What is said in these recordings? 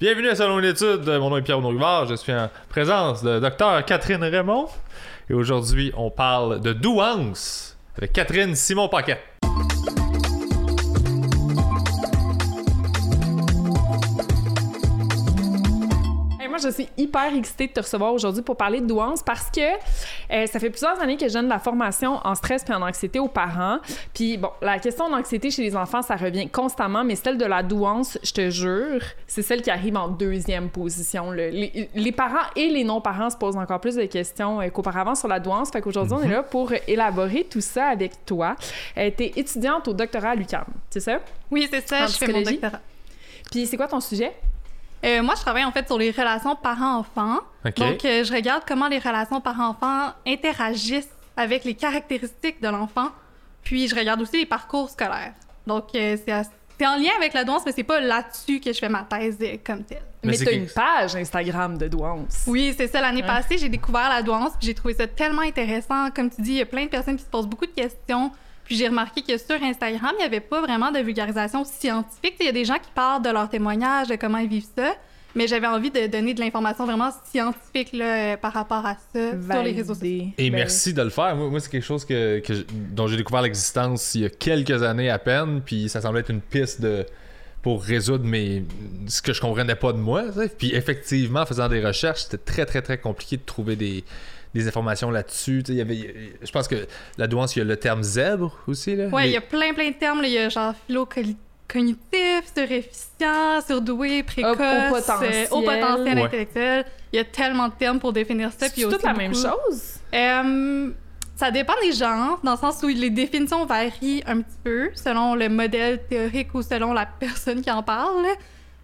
Bienvenue à Salon d'études. Mon nom est Pierre Rivard. Je suis en présence de Dr Catherine Raymond. Et aujourd'hui, on parle de douance avec Catherine Je suis hyper excitée de te recevoir aujourd'hui pour parler de douance parce que euh, ça fait plusieurs années que je donne de la formation en stress puis en anxiété aux parents. Puis bon, la question d'anxiété chez les enfants, ça revient constamment, mais celle de la douance, je te jure, c'est celle qui arrive en deuxième position. Les, parents et les non-parents se posent encore plus de questions euh, qu'auparavant sur la douance. Fait qu'aujourd'hui, on est mhm. là pour élaborer tout ça avec toi. Euh, tu es étudiante au doctorat à l'UQAM, c'est ça? Oui, c'est ça, je fais mon doctorat. Puis c'est quoi ton sujet? Euh, moi, je travaille en fait sur les relations parents-enfants. Donc, euh, je regarde comment les relations parents-enfants interagissent avec les caractéristiques de l'enfant. Puis, je regarde aussi les parcours scolaires. Donc, euh, c'est en lien avec la douance, mais c'est pas là-dessus que je fais ma thèse comme telle. Mais, tu as une page Instagram de douance. Oui, c'est ça. L'année passée, j'ai découvert la douance, puis j'ai trouvé ça tellement intéressant. Comme tu dis, il y a plein de personnes qui se posent beaucoup de questions puis j'ai remarqué que sur Instagram, il n'y avait pas vraiment de vulgarisation scientifique. Il y a des gens qui parlent de leurs témoignages, de comment ils vivent ça. Mais j'avais envie de donner de l'information vraiment scientifique là, par rapport à ça sur les réseaux sociaux. Et ben merci de le faire. Moi, c'est quelque chose que, dont j'ai découvert l'existence il y a quelques années à peine. Puis ça semblait être une piste de pour résoudre mes ce que je comprenais pas de moi. Puis effectivement, en faisant des recherches, c'était très, très, très compliqué de trouver des des informations là-dessus. Il y avait, je pense que la douance, il y a le terme zèbre aussi. Là. Ouais, il y a plein, plein de termes. Il y a genre philo-cognitif, surefficient, surdoué, précoce, au, potentiel, au potentiel intellectuel. Il y a tellement de termes pour définir ça. C'est toute la même chose? Euh, ça dépend des gens, dans le sens où les définitions varient un petit peu selon le modèle théorique ou selon la personne qui en parle.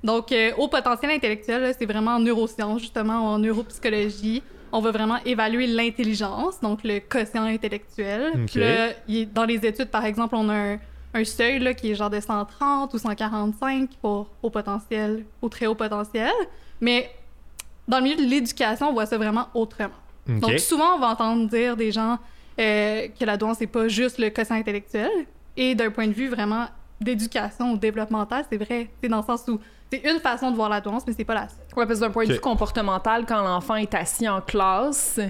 Donc, euh, au potentiel intellectuel, c'est vraiment en neurosciences, justement, en neuropsychologie on va vraiment évaluer l'intelligence, donc le quotient intellectuel. dans les études, par exemple, on a un, seuil là, qui est genre de 130 ou 145 pour haut potentiel ou très haut potentiel. Mais dans le milieu de l'éducation, on voit ça vraiment autrement. Donc souvent, on va entendre dire des gens euh, que la douance, c'est pas juste le quotient intellectuel. Et d'un point de vue vraiment d'éducation ou développemental, c'est vrai. C'est dans le sens où c'est une façon de voir la douance, mais c'est pas la seule. Ouais, parce que d'un point de vue comportemental, quand l'enfant est assis en classe,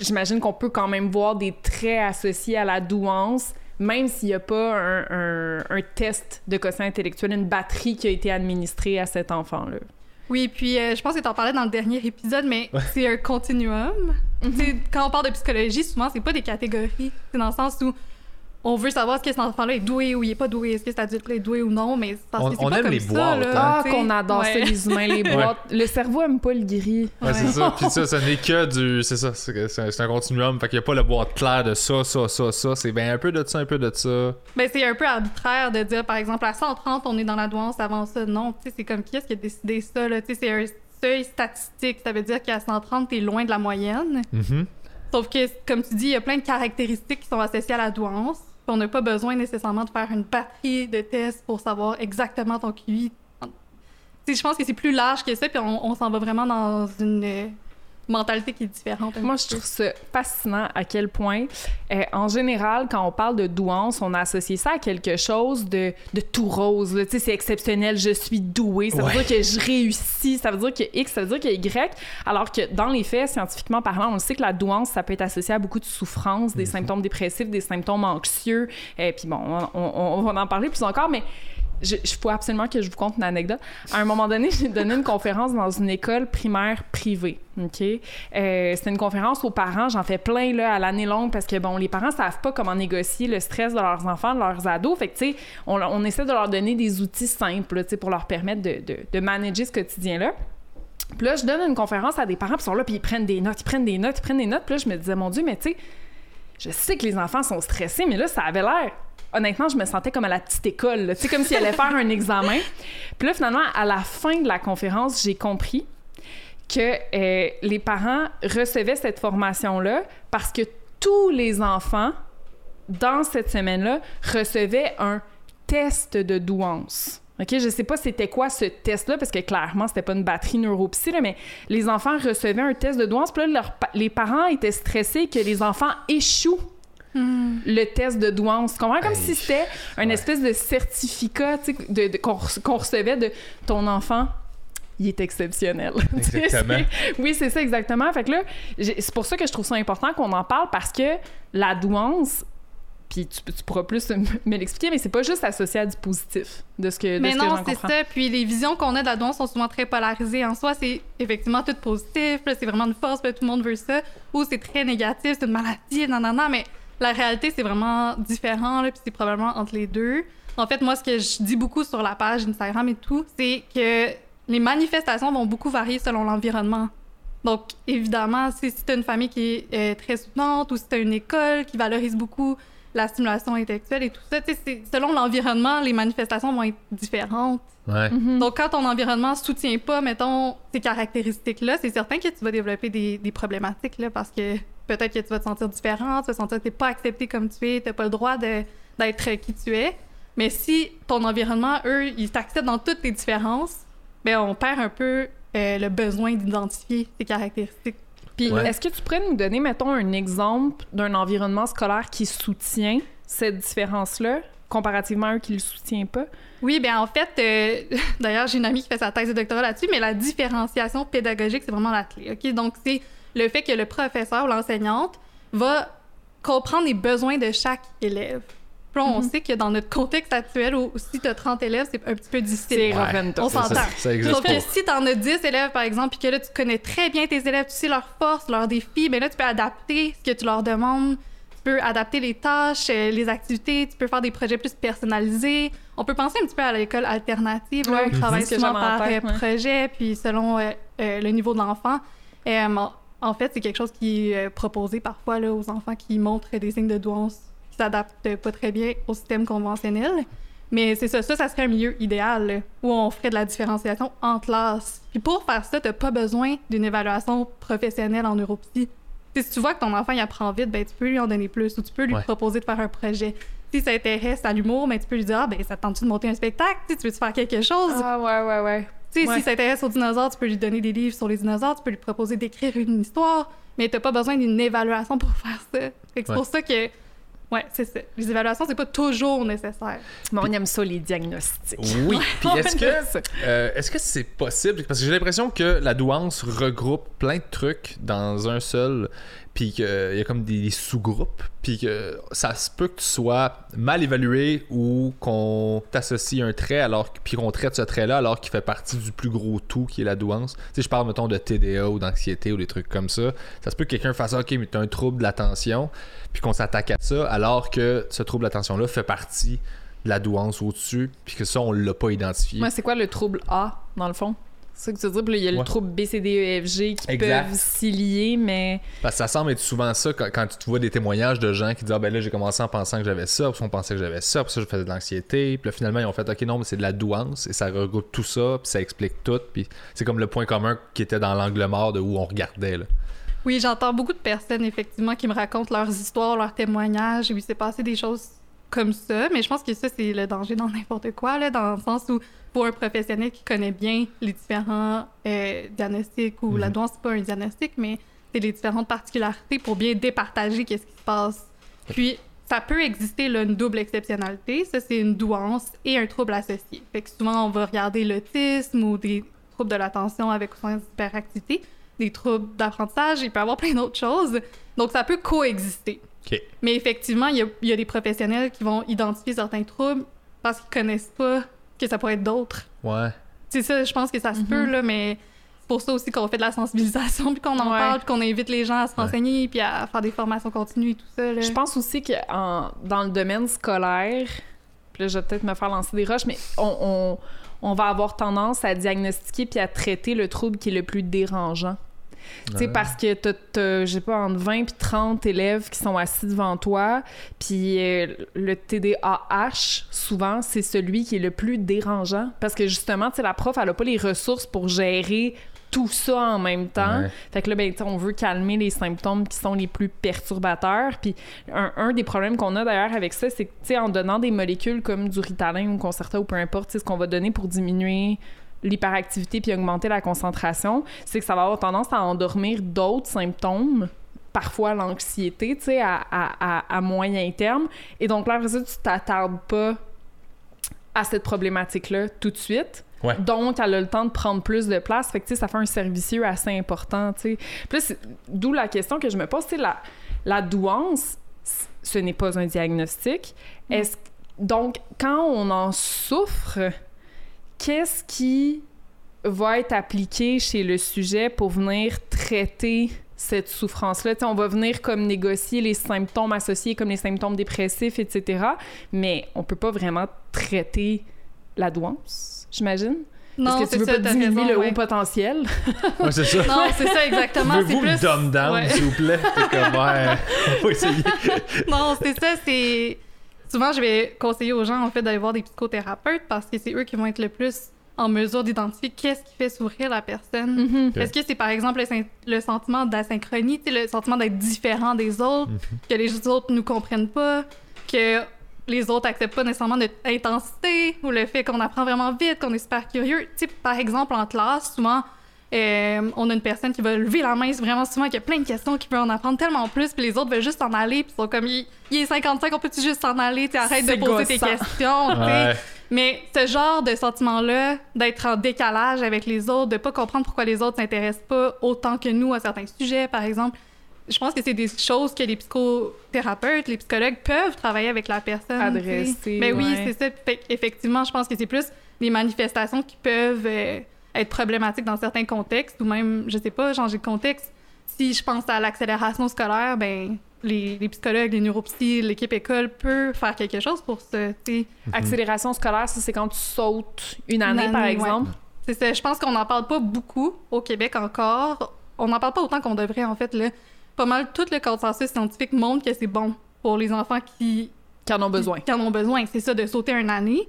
j'imagine qu'on peut quand même voir des traits associés à la douance, même s'il n'y a pas un, test de quotient intellectuel, une batterie qui a été administrée à cet enfant-là. Oui, puis euh, je pense que tu en parlais dans le dernier épisode, mais c'est un continuum. Mhm. Quand on parle de psychologie, souvent, c'est pas des catégories. C'est dans le sens où on veut savoir est-ce que cet enfant-là est doué ou il est pas doué, est-ce que cet adulte-là est doué ou non, mais parce on, que c'est pas aime comme les ça, boîtes, là. Ah, qu'on adore ça, les humains, les boîtes. Le cerveau aime pas le gris. Ouais, c'est ça. Puis ça, ça n'est que du... C'est ça, c'est un, continuum. Fait qu'il y a pas le boîte clair de ça, ça, ça, ça. C'est bien un peu de ça, un peu de ça. Ben, c'est un peu arbitraire de dire, par exemple, à 130, on est dans la douance, avant ça, non. Tu sais, c'est comme qui est-ce qui a décidé ça, là? Tu sais, c'est un seuil statistique. Ça veut dire qu'à 130, t'es loin de la moyenne. Mm-hmm. Sauf que, comme tu dis, il y a plein de caractéristiques qui sont associées à la douance on n'a pas besoin nécessairement de faire une batterie de tests pour savoir exactement ton QI. je pense que c'est plus large que ça, puis on s'en va vraiment dans une mentalité qui est différente. Moi, je trouve ça fascinant à quel point, euh, en général, quand on parle de douance, on a associé ça à quelque chose de, de tout rose. Tu sais, c'est exceptionnel, je suis doué, ça veut dire que je réussis, ça veut dire que X, ça veut dire que Y. Alors que dans les faits, scientifiquement parlant, on sait que la douance, ça peut être associé à beaucoup de souffrance, des mhm. symptômes dépressifs, des symptômes anxieux. Et euh, puis bon, on, on, on va en parler plus encore, mais il faut absolument que je vous conte une anecdote. À un moment donné, j'ai donné une conférence dans une école primaire privée. OK? Euh, C'était une conférence aux parents. J'en fais plein là, à l'année longue parce que, bon, les parents savent pas comment négocier le stress de leurs enfants, de leurs ados. Fait tu sais, on, essaie de leur donner des outils simples, tu sais, pour leur permettre de, de, de manager ce quotidien-là. Puis là, je donne une conférence à des parents, puis ils sont là, puis ils prennent des notes, ils prennent des notes, ils prennent des notes. Puis là, je me disais, mon Dieu, mais tu sais, je sais que les enfants sont stressés, mais là, ça avait l'air honnêtement, je me sentais comme à la petite école. Tu sais, comme si elle allait faire un examen. Puis là, finalement, à la fin de la conférence, j'ai compris que euh, les parents recevaient cette formation-là parce que tous les enfants, dans cette semaine-là, recevaient un test de douance. OK, je sais pas c'était quoi ce test-là, parce que clairement, c'était pas une batterie neuropsy, mais les enfants recevaient un test de douance, puis là, les parents étaient stressés que les enfants échouent Hmm. le test de douance. Tu comprends? Comme si c'était un espèce de certificat de, qu'on recevait de ton enfant il est exceptionnel. Exactement. oui, c'est ça, exactement. Fait que là, j'ai- c'est pour ça que je trouve ça important qu'on en parle parce que la douance, puis tu, tu pourras plus me, me l'expliquer, mais c'est pas juste associé à du positif, de ce que, de Mais ce que non, j'en c'est comprends. ça. Puis les visions qu'on a de la douance sont souvent très polarisées. En soi, c'est effectivement tout positif, là, c'est vraiment une force, là, tout le monde veut ça. Ou c'est très négatif, c'est une maladie, non, non, non. Mais la réalité, c'est vraiment différent, là, puis c'est probablement entre les deux. En fait, moi, ce que je dis beaucoup sur la page Instagram et tout, c'est que les manifestations vont beaucoup varier selon l'environnement. Donc, évidemment, si, si tu une famille qui est euh, très soutenante ou si tu une école qui valorise beaucoup la stimulation intellectuelle et tout ça, tu sais, c'est- selon l'environnement, les manifestations vont être différentes. Ouais. Mhm. Donc, quand ton environnement soutient pas, mettons, ces caractéristiques-là, c'est certain que tu vas développer des, des problématiques, là, parce que peut-être que tu vas te sentir différent, tu vas sentir que t'es pas accepté comme tu es, t'as pas le droit de- d'être qui tu es. Mais si ton environnement, eux, ils t'acceptent dans toutes tes différences, ben on perd un peu euh, le besoin d'identifier tes caractéristiques. Puis Ouais. est-ce que tu pourrais nous donner, mettons, un exemple d'un environnement scolaire qui soutient cette différence-là, comparativement à un qui le soutient pas? Oui, ben en fait, euh, d'ailleurs, j'ai une amie qui fait sa thèse de doctorat là-dessus, mais la différenciation pédagogique, c'est vraiment la clé. OK? Donc, c'est le fait que le professeur ou l'enseignante va comprendre les besoins de chaque élève. Puis on Mhm. sait que dans notre contexte actuel, où si tu as 30 élèves, c'est un petit peu difficile. Ouais. On s'entend. Ça existe Sauf que si t'en as 10 élèves, par exemple, puis que là, tu connais très bien tes élèves, tu sais leurs forces, leurs défis, ben là, tu peux adapter ce que tu leur demandes. Tu peux adapter les tâches, euh, les activités, tu peux faire des projets plus personnalisés. On peut penser un petit peu à l'école alternative, là, Ouais, c'est ce que souvent en par tête, euh, ouais. projet, puis selon euh, euh, le niveau de l'enfant. Euh, en- fait, c'est quelque chose qui est euh, proposé parfois là, aux enfants qui montrent des signes de douance qui s'adaptent pas très bien au système conventionnel. Mais c'est ça, ça, ça serait un milieu idéal là, où on ferait de la différenciation en classe. Puis pour faire ça, t'as pas besoin d'une évaluation professionnelle en neuropsy. T'sais, si tu vois que ton enfant il apprend vite, ben tu peux lui en donner plus ou tu peux lui Ouais. proposer de faire un projet. Si ça intéresse à l'humour, ben tu peux lui dire ah ben ça te tente-tu de monter un spectacle, T'sais, tu veux faire quelque chose? Ah ouais, ouais, ouais. Tu sais, Ouais. si ça t'intéresse aux dinosaures, tu peux lui donner des livres sur les dinosaures, tu peux lui proposer d'écrire une histoire, mais t'as pas besoin d'une évaluation pour faire ça. Fait que c'est Ouais. pour ça que, ouais, c'est ça. Les évaluations, c'est pas toujours nécessaire. Mais on aime ça, les diagnostics. Oui. Puis est-ce que euh, est-ce que c'est possible? Parce que j'ai l'impression que la douance regroupe plein de trucs dans un seul puis qu'il y a comme des sous-groupes puis que ça se peut que tu sois mal évalué ou qu'on t'associe un trait alors puis qu'on traite ce trait-là alors qu'il fait partie du plus gros tout qui est la douance. Sais je parle mettons de TDA ou d'anxiété ou des trucs comme ça. Ça se peut que quelqu'un fasse OK mais t'as un trouble de l'attention puis qu'on s'attaque à ça alors que ce trouble de l'attention là fait partie de la douance au-dessus, puis que ça, on l'a pas identifié. Moi, c'est quoi le trouble A, dans le fond? C'est ça que tu veux dire? Puis là, il y a le trouble B, C, D, E, F, G qui Exact. peuvent s'y lier, mais... Parce que ça semble être souvent ça quand, quand tu vois des témoignages de gens qui disent Ah ben là, j'ai commencé en pensant que j'avais ça, puis on pensait que j'avais ça, puis ça, je faisais de l'anxiété, puis là, finalement, ils ont fait Ok, non, mais c'est de la douance, et ça regroupe tout ça, puis ça explique tout, puis c'est comme le point commun qui était dans l'angle mort de où on regardait. Là. Oui, j'entends beaucoup de personnes, effectivement, qui me racontent leurs histoires, leurs témoignages, où il s'est passé des choses comme ça, mais je pense que ça, c'est le danger dans n'importe quoi, là, dans le sens où, pour un professionnel qui connaît bien les différents euh, diagnostics, ou la Mhm. douance, c'est pas un diagnostic, mais c'est les différentes particularités pour bien départager qu'est-ce qui se passe. Puis, ça peut exister là, une double exceptionnalité, ça, c'est une douance et un trouble associé. Fait que souvent, on va regarder l'autisme ou des troubles de l'attention avec ou sans hyperactivité, des troubles d'apprentissage, il peut y avoir plein d'autres choses. Donc, ça peut coexister. Mais effectivement, il y a, il y a des professionnels qui vont identifier certains troubles parce qu'ils connaissent pas que ça pourrait être d'autres. Ouais. C'est ça, je pense que ça se Mhm. peut, là, mais c'est pour ça aussi qu'on fait de la sensibilisation, puis qu'on en Ouais. parle, puis qu'on invite les gens à se Ouais. renseigner, puis à faire des formations continues et tout ça. là. Je pense aussi que en- dans le domaine scolaire, puis là, je vais peut-être me faire lancer des roches, mais on, on- on va avoir tendance à diagnostiquer puis à traiter le trouble qui est le plus dérangeant. Sais, Ouais. parce que t'as, sais pas, entre 20 puis 30 élèves qui sont assis devant toi, puis euh, le TDAH, souvent, c'est celui qui est le plus dérangeant. Parce que justement, tu la prof, elle a pas les ressources pour gérer tout ça en même temps. Ouais. Fait que là, ben, on veut calmer les symptômes qui sont les plus perturbateurs. Puis un, un des problèmes qu'on a d'ailleurs avec ça, c'est que, tu sais, en donnant des molécules comme du Ritalin ou Concerta ou peu importe, ce qu'on va donner pour diminuer l'hyperactivité puis augmenter la concentration, c'est que ça va avoir tendance à endormir d'autres symptômes parfois l'anxiété, tu sais, à, à, à, à moyen terme. Et donc là, après ça, tu t'attardes pas à cette problématique-là tout de suite. Ouais. Donc, elle a le temps de prendre plus de place. Fait que, tu sais, ça fait un servicieux assez important, tu sais. C'est- d'où la question que je me pose, sais, la, la douance, ce n'est pas un diagnostic. Est-ce donc, quand on en souffre, qu'est-ce qui va être appliqué chez le sujet pour venir traiter cette souffrance-là? On va venir comme négocier les symptômes associés comme les symptômes dépressifs, etc. Mais on peut pas vraiment traiter la douance, j'imagine? Non, Parce que tu c'est veux ça, pas diminuer raison, le ouais. haut potentiel. Ouais, c'est ça. Non, c'est ça exactement. Pouvez-vous plus... me dumb down, Ouais. s'il vous plaît? Comme, ouais, on va essayer. Non, c'est ça, c'est... Souvent, je vais conseiller aux gens, en fait, d'aller voir des psychothérapeutes parce que c'est eux qui vont être le plus en mesure d'identifier qu'est-ce qui fait souffrir la personne. Mhm. Ok. Est-ce que c'est, par exemple, le, sentiment d'asynchronie, le sentiment d'être différent des autres, Mhm. que les autres nous comprennent pas, que les autres acceptent pas nécessairement notre intensité, ou le fait qu'on apprend vraiment vite, qu'on est super curieux? Par exemple, en classe, souvent, euh, on a une personne qui va lever la main vraiment souvent, qui a plein de questions, qui veut en apprendre tellement plus, puis les autres veulent juste s'en aller, puis ils sont comme, il, il est 55, on peut-tu juste s'en aller, arrête de poser tes questions. Ouais. Mais ce genre de sentiment-là, d'être en décalage avec les autres, de pas comprendre pourquoi les autres s'intéressent pas autant que nous à certains sujets, par exemple, je pense que c'est des choses que les psychothérapeutes, les psychologues peuvent travailler avec la personne. Adresser. Mais oui, ouais. c'est ça. Fait effectivement, je pense que c'est plus des manifestations qui peuvent euh, être problématiques dans certains contextes, ou même, je sais pas, changer de contexte. Si je pense à l'accélération scolaire, ben les, les psychologues, les neuropsy, l'équipe école peut faire quelque chose pour ça. sais. Accélération scolaire, ça, c'est quand tu sautes une année, année, par ouais. exemple? C'est ça. Je pense qu'on n'en parle pas beaucoup au Québec encore. On n'en parle pas autant qu'on devrait, en fait. Là. Pas mal tout le consensus scientifique montre que c'est bon pour les enfants qui, Qui en ont besoin. qui en ont besoin. C'est ça, de sauter une année.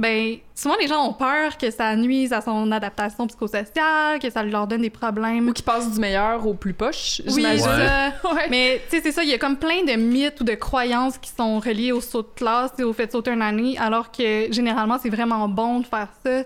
Ben, souvent, les gens ont peur que ça nuise à son adaptation psychosociale, que ça leur donne des problèmes. Ou qui passent du meilleur au plus poche, Oui, j'imagine. ça. Ouais. Mais tu sais, c'est ça, il y a comme plein de mythes ou de croyances qui sont reliées au saut de classe et au fait de sauter une année, alors que généralement, c'est vraiment bon de faire ça.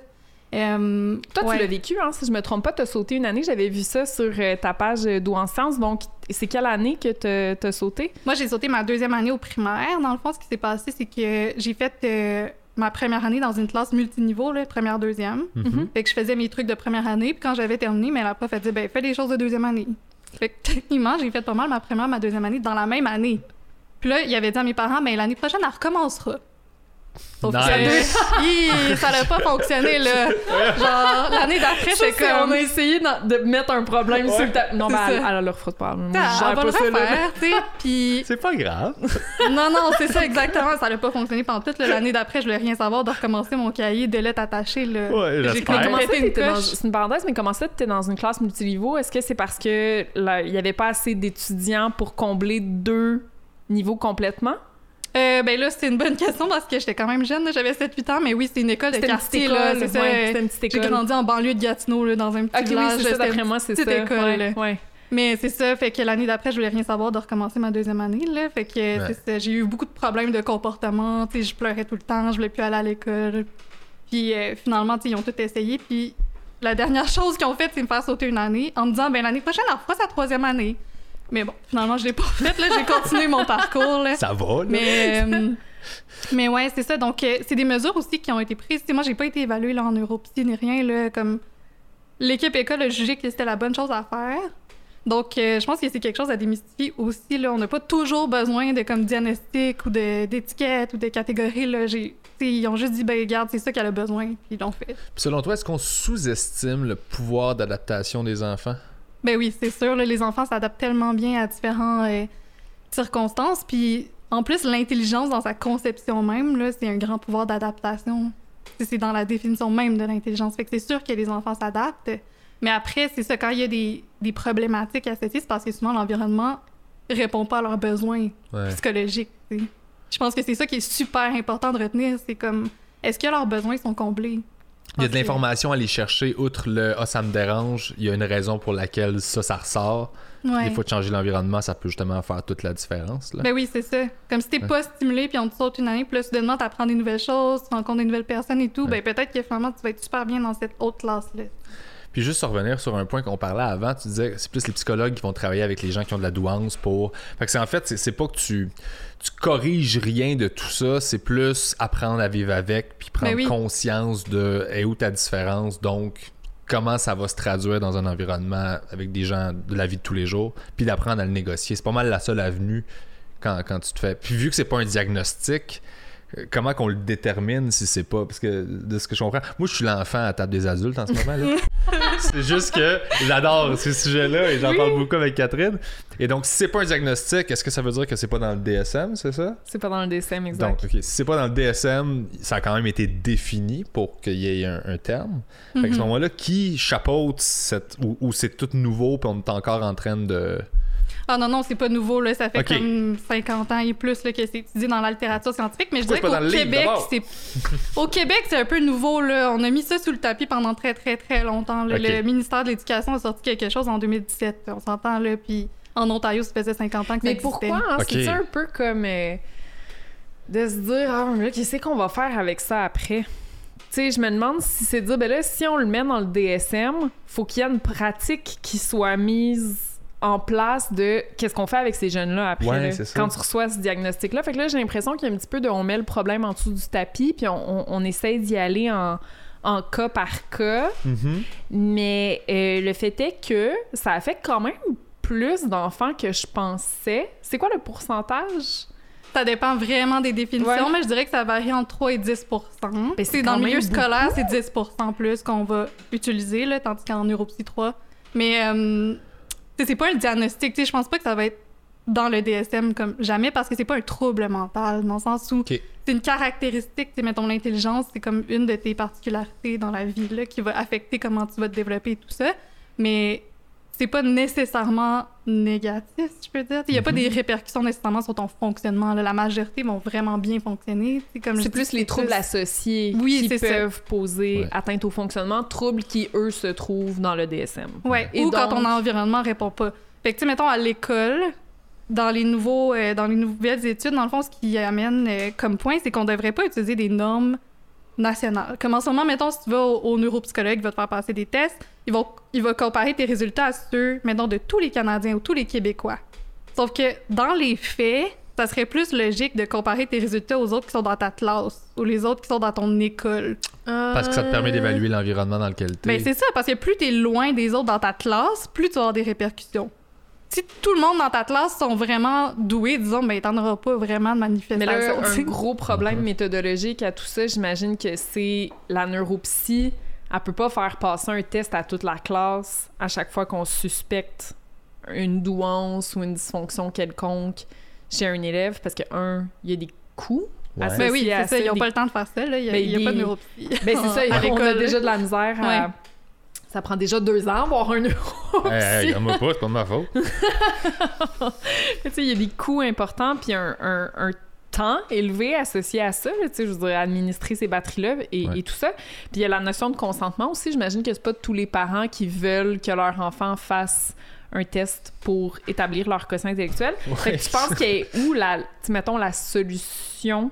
Euh, Toi, ouais. tu l'as vécu, hein, si je me trompe pas, t'as sauté une année. J'avais vu ça sur euh, ta page euh, d'Où en Sciences. Donc, c'est quelle année que t'as- t'as sauté? Moi, j'ai sauté ma deuxième année au primaire. Dans le fond, ce qui s'est passé, c'est que j'ai fait euh, ma première année dans une classe multiniveau, là, première, deuxième. Mhm. Fait que je faisais mes trucs de première année, puis quand j'avais terminé, mais la prof a dit, ben, fais les choses de deuxième année. Fait que techniquement, j'ai fait pas mal ma première, ma deuxième année dans la même année. Puis là, il avait dit à mes parents, ben, l'année prochaine, elle recommencera. Ça Nice. a- Hi, ça n'a pas fonctionné, là. Genre, l'année d'après, Ça, c'est c'est- on comme. a essayé de mettre un problème sur le tapis. Non, c'est mais elle, le refera pas. Moi, elle va le refaire, tu sais. Puis C'est pas grave. Non, non, c'est ça exactement. Ça n'a pas fonctionné pendant toute l'année d'après. Je voulais rien savoir de recommencer mon cahier de lettres attachées. Là. Ouais, J'ai une dans-. C'est une parenthèse, mais comment ça, t'étais dans une classe multiniveau? Est-ce que c'est parce que il y avait pas assez d'étudiants pour combler deux niveaux complètement? Euh, ben là, c'est une bonne question parce que j'étais quand même jeune. J'avais 7-8 ans, mais oui, c'est une école de C'était quartier. école, là, c'est ouais, c'était une petite J'ai école. grandi en banlieue de Gatineau, là, dans un petit Ok, oui, village. c'est ça, C'était d'après une moi, c'est petite ça. école, ouais. Mais c'est ça, fait que l'année d'après, je voulais rien savoir de recommencer ma deuxième année, là. Fait que c'est j'ai eu beaucoup de problèmes de comportement, tu sais, je pleurais tout le temps, je voulais plus aller à l'école. Puis euh, finalement, tu sais, ils ont tout essayé, puis la dernière chose qu'ils ont faite, c'est me faire sauter une année en me disant, ben l'année prochaine, elle fera sa troisième année. Mais bon, finalement, je l'ai pas faite, là, j'ai continué mon parcours, là. Ça va, là. Mais, euh, mais ouais, c'est ça. Donc, euh, c'est des mesures aussi qui ont été prises. Tu sais, moi, j'ai pas été évaluée là, en neuropsy ni rien. Là, comme l'équipe école a jugé que c'était la bonne chose à faire. Donc, euh, je pense que c'est quelque chose à démystifier aussi. Là. On n'a pas toujours besoin de comme diagnostic ou d'étiquette ou de catégorie. Là. Ils ont juste dit, ben, regarde, c'est ça qu'elle a besoin, puis ils l'ont fait. Puis selon toi, est-ce qu'on sous-estime le pouvoir d'adaptation des enfants? Ben oui, c'est sûr. là, les enfants s'adaptent tellement bien à différentes euh, circonstances. Puis en plus, l'intelligence dans sa conception même, là, c'est un grand pouvoir d'adaptation. C'est- dans la définition même de l'intelligence. Fait que c'est sûr que les enfants s'adaptent. Mais après, c'est ça, quand il y a des, des problématiques associées, c'est parce que souvent l'environnement répond pas à leurs besoins Ouais. psychologiques. Je pense que c'est ça qui est super important de retenir. C'est comme, est-ce que leurs besoins sont comblés? Il y a de l'information à aller chercher, outre le Ah, ça me dérange, il y a une raison pour laquelle ça, ça ressort. Ouais. Des fois, de changer l'environnement, ça peut justement faire toute la différence. Là. Ben oui, c'est ça. Comme si t'es Ouais. pas stimulé, puis on te saute une année, puis là, soudainement, t'apprends des nouvelles choses, tu rencontres des nouvelles personnes et tout, Ouais. ben peut-être que finalement, tu vas être super bien dans cette autre classe-là. Puis juste revenir sur un point qu'on parlait avant, tu disais c'est plus les psychologues qui vont travailler avec les gens qui ont de la douance pour. Fait que c'est en fait, c'est, c'est pas que tu, tu corriges rien de tout ça, c'est plus apprendre à vivre avec, puis prendre oui. conscience de où ta différence, donc comment ça va se traduire dans un environnement avec des gens de la vie de tous les jours, puis d'apprendre à le négocier. C'est pas mal la seule avenue quand, quand tu te fais. Puis vu que c'est pas un diagnostic, euh, comment qu'on le détermine si c'est pas parce que de ce que je comprends moi je suis l'enfant à la table des adultes en ce moment là c'est juste que j'adore ce sujet là et j'en Oui. parle beaucoup avec Catherine et donc si c'est pas un diagnostic est-ce que ça veut dire que c'est pas dans le DSM c'est ça? C'est pas dans le DSM, exact. donc ok si c'est pas dans le DSM ça a quand même été défini pour qu'il y ait un, un terme fait que à ce Mhm. moment là qui chapeaute cette ou, ou c'est tout nouveau puis on est encore en train de Ah non, non, c'est pas nouveau, là. Ça fait comme 50 ans et plus là, que c'est étudié dans la littérature scientifique. Mais je dirais qu'au Québec, c'est. Au Québec, c'est un peu nouveau, là. On a mis ça sous le tapis pendant très, très, très longtemps. là. Le ministère de l'Éducation a sorti quelque chose en 2017. On s'entend, là. Puis en Ontario, ça faisait 50 ans que ça Mais existait. pourquoi? Hein? Ok. C'est un peu comme euh, de se dire, ah, mais là, qu'est-ce qu'on va faire avec ça après? Tu sais, je me demande si c'est dire, ben là, si on le met dans le DSM, faut qu'il y ait une pratique qui soit mise en place de qu'est-ce qu'on fait avec ces jeunes-là après, Ouais, là, c'est ça. quand tu reçois ce diagnostic-là. Fait que là, j'ai l'impression qu'il y a un petit peu de on met le problème en dessous du tapis, puis on, on, on essaye d'y aller en, en cas par cas. Mais euh, le fait est que ça affecte quand même plus d'enfants que je pensais. C'est quoi le pourcentage? Ça dépend vraiment des définitions, Ouais. mais je dirais que ça varie entre 3 et 10 Ben, c'est C'est dans le milieu scolaire, c'est 10% plus qu'on va utiliser, là, tandis qu'en neuropsy 3. Mais euh, c'est pas un diagnostic. tu sais, Je pense pas que ça va être dans le DSM comme jamais parce que c'est pas un trouble mental, dans le sens où c'est une caractéristique. tu sais, Mettons, l'intelligence, c'est comme une de tes particularités dans la vie là, qui va affecter comment tu vas te développer et tout ça. Mais c'est pas nécessairement négatif, je peux dire. Il y a pas Mhm. des répercussions nécessairement sur ton fonctionnement. là. La majorité vont vraiment bien fonctionner. C'est plus les troubles plus- associés Oui, qui ça. peuvent poser Ouais. atteinte au fonctionnement, troubles qui, eux, se trouvent dans le DSM. Ouais, Et ou quand ton environnement répond pas. Fait que, tu sais, mettons, à l'école, dans les nouveaux, euh, dans les nouvelles études, dans le fond, ce qui amène euh, comme point, c'est qu'on devrait pas utiliser des normes nationales. Comme en ce moment, mettons, si tu vas au, au neuropsychologue, il va te faire passer des tests, il va, il va comparer tes résultats à ceux, mettons, de tous les Canadiens ou tous les Québécois. Sauf que, dans les faits, ça serait plus logique de comparer tes résultats aux autres qui sont dans ta classe ou les autres qui sont dans ton école. parce que ça te permet d'évaluer l'environnement dans lequel tu Ben, c'est ça, parce que plus t'es loin des autres dans ta classe, plus tu vas avoir des répercussions. Si tout le monde dans ta classe sont vraiment doués, disons, ben t'en auras pas vraiment de Mais manifestation. là, tu un gros problème méthodologique à tout ça, j'imagine que c'est la neuropsy. Elle peut pas faire passer un test à toute la classe à chaque fois qu'on suspecte une douance ou une dysfonction quelconque chez un élève parce que, un, il y a des coûts. Ouais. à Ben oui, c'est ça, ils ont des- pas le temps de faire ça, là. Il y a, Ben, y a des- pas de neuropsy. Ben c'est ça, on a déjà de la misère à... Ouais. Ça prend déjà deux ans à avoir un neuropsy. Hey, hey, moi pas, c'est pas de ma faute. tu sais, il y a des coûts importants, puis un, un- un temps élevé associé à ça, tu sais, je dire, administrer ces batteries-là et, Ouais. et tout ça. Puis il y a la notion de consentement aussi. J'imagine que c'est pas tous les parents qui veulent que leur enfant fasse un test pour établir leur quotient intellectuel. Fait Ouais, que tu penses qu'il y a où, la, mettons, la solution?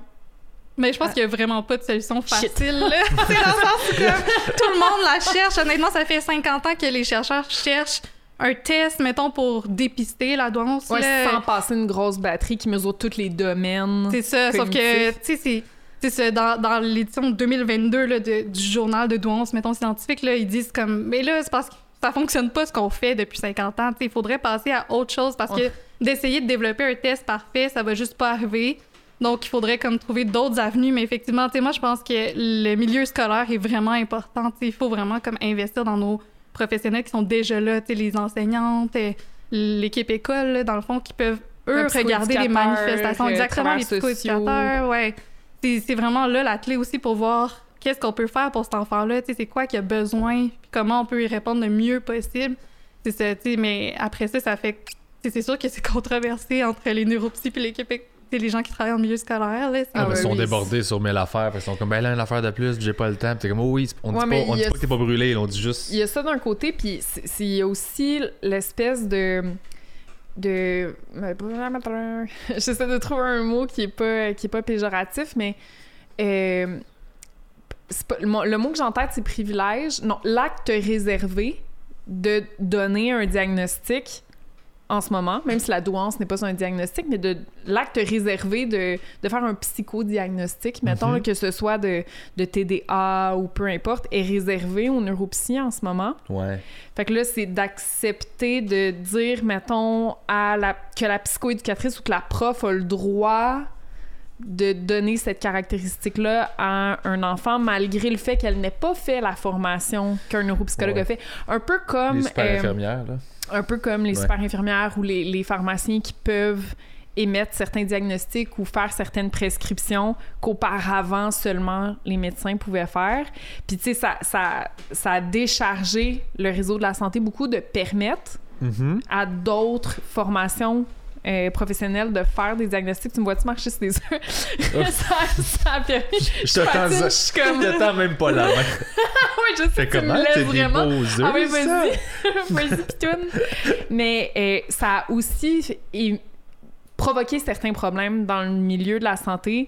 Mais je pense qu'il y a vraiment pas de solution facile, c'est dans le sens où comme, tout le monde la cherche. Honnêtement, ça fait 50 ans que les chercheurs cherchent un test, mettons, pour dépister la douance. Ouais, là. sans passer une grosse batterie qui mesure tous les domaines. C'est ça, sauf que, tu sais, c'est- dans, dans l'édition 2022 là, de- du journal de douance, mettons, scientifique, là, ils disent comme, mais là, c'est parce que ça fonctionne pas ce qu'on fait depuis 50 ans, tu sais, il faudrait passer à autre chose parce que d'essayer de développer un test parfait, ça va juste pas arriver. Donc, il faudrait comme trouver d'autres avenues, mais effectivement, tu sais, moi, je pense que le milieu scolaire est vraiment important, il faut vraiment comme investir dans nos professionnels qui sont déjà là, tu sais, les enseignantes, euh, l'équipe école, là, dans le fond, qui peuvent, eux, regarder les manifestations. euh, Exactement, les psychoéducateurs, ouais. C'est vraiment là la clé aussi pour voir qu'est-ce qu'on peut faire pour cet enfant-là, tu sais, c'est quoi qu'il a besoin, puis comment on peut y répondre le mieux possible. C'est ça, tu sais, mais après ça, ça fait... C'est sûr que c'est controversé entre les neuropsy et l'équipe, les gens qui travaillent en milieu scolaire, là. Ah, ben, ils sont débordés sur mille affaires. Qu'ils sont comme, ben là, une affaire de plus, j'ai pas le temps. Puis t'es comme, oh oui, on dit, Ouais, pas, on dit pas que t'es pas brûlé, on dit juste. Il y a ça d'un côté, puis il y a aussi l'espèce de de j'essaie de trouver un mot qui est pas qui est pas péjoratif mais euh, c'est pas- le mot- le mot que j'ai en tête, c'est privilège. Non, l'acte réservé de donner un diagnostic en ce moment, même si la douance n'est pas un diagnostic, mais de l'acte réservé de, de faire un psychodiagnostic, mettons Mhm. là, que ce soit de, de TDA ou peu importe, est réservé aux neuropsies en ce moment. Ouais. Fait que là, c'est d'accepter de dire, mettons, à la, que la psychoéducatrice ou que la prof a le droit de donner cette caractéristique-là à un enfant malgré le fait qu'elle n'ait pas fait la formation qu'un neuropsychologue Ouais. a fait. Un peu comme... Les super euh, infirmières, là. un peu comme les Ouais. super infirmières ou les, les pharmaciens qui peuvent émettre certains diagnostics ou faire certaines prescriptions qu'auparavant seulement les médecins pouvaient faire. Puis tu sais, ça, ça, ça a déchargé le réseau de la santé beaucoup de permettre Mhm. à d'autres formations euh, professionnelles de faire des diagnostics. Tu me vois-tu marcher sur des œufs? ça, ça a permis. Je te patine, je suis comme- je te même pas la main. ouais, je sais Fais que tu me lèves vraiment. Ah oui, vas-y. vas-y, pitoune. Mais euh, ça a aussi et- provoqué certains problèmes dans le milieu de la santé.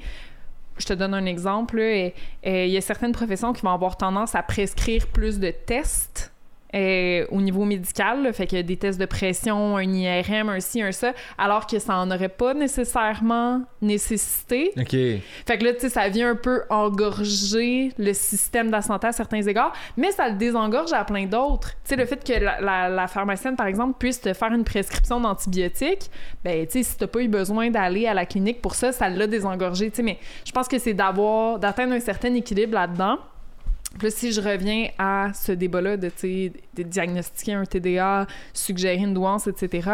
Je te donne un exemple. et Il y a certaines professions qui vont avoir tendance à prescrire plus de tests. Euh, au niveau médical, là. fait que des tests de pression, un IRM, un ci, un ça, alors que ça en aurait pas nécessairement nécessité. OK. Fait que là, tu sais, ça vient un peu engorger le système de la santé à certains égards, mais ça le désengorge à plein d'autres. Tu sais, le fait que la, la- la pharmacienne, par exemple, puisse te faire une prescription d'antibiotiques, ben, tu sais, si t'as pas eu besoin d'aller à la clinique pour ça, ça l'a désengorgé, tu sais, mais je pense que c'est d'avoir, d'atteindre un certain équilibre là-dedans. Puis là, si je reviens à ce débat-là de, diagnostiquer un TDA, suggérer une douance, etc.,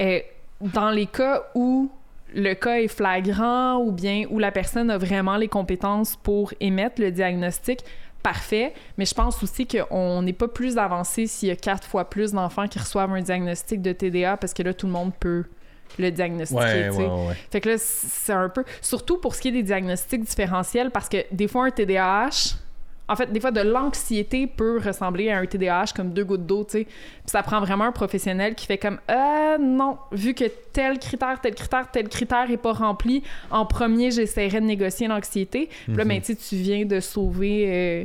euh, dans les cas où le cas est flagrant ou bien où la personne a vraiment les compétences pour émettre le diagnostic, parfait. Mais je pense aussi qu'on n'est pas plus avancé s'il y a quatre fois plus d'enfants qui reçoivent un diagnostic de TDA parce que là, tout le monde peut le diagnostiquer. Ouais, ouais, ouais. Fait que là, c'est un peu. Surtout pour ce qui est des diagnostics différentiels, parce que des fois, un TDAH. En fait, des fois, de l'anxiété peut ressembler à un TDAH comme deux gouttes d'eau, tu sais. Puis ça prend vraiment un professionnel qui fait comme Euh, non, vu que tel critère, tel critère, tel critère est pas rempli, en premier, j'essaierai de négocier l'anxiété. Puis là, ben, tu sais, tu viens de sauver. euh,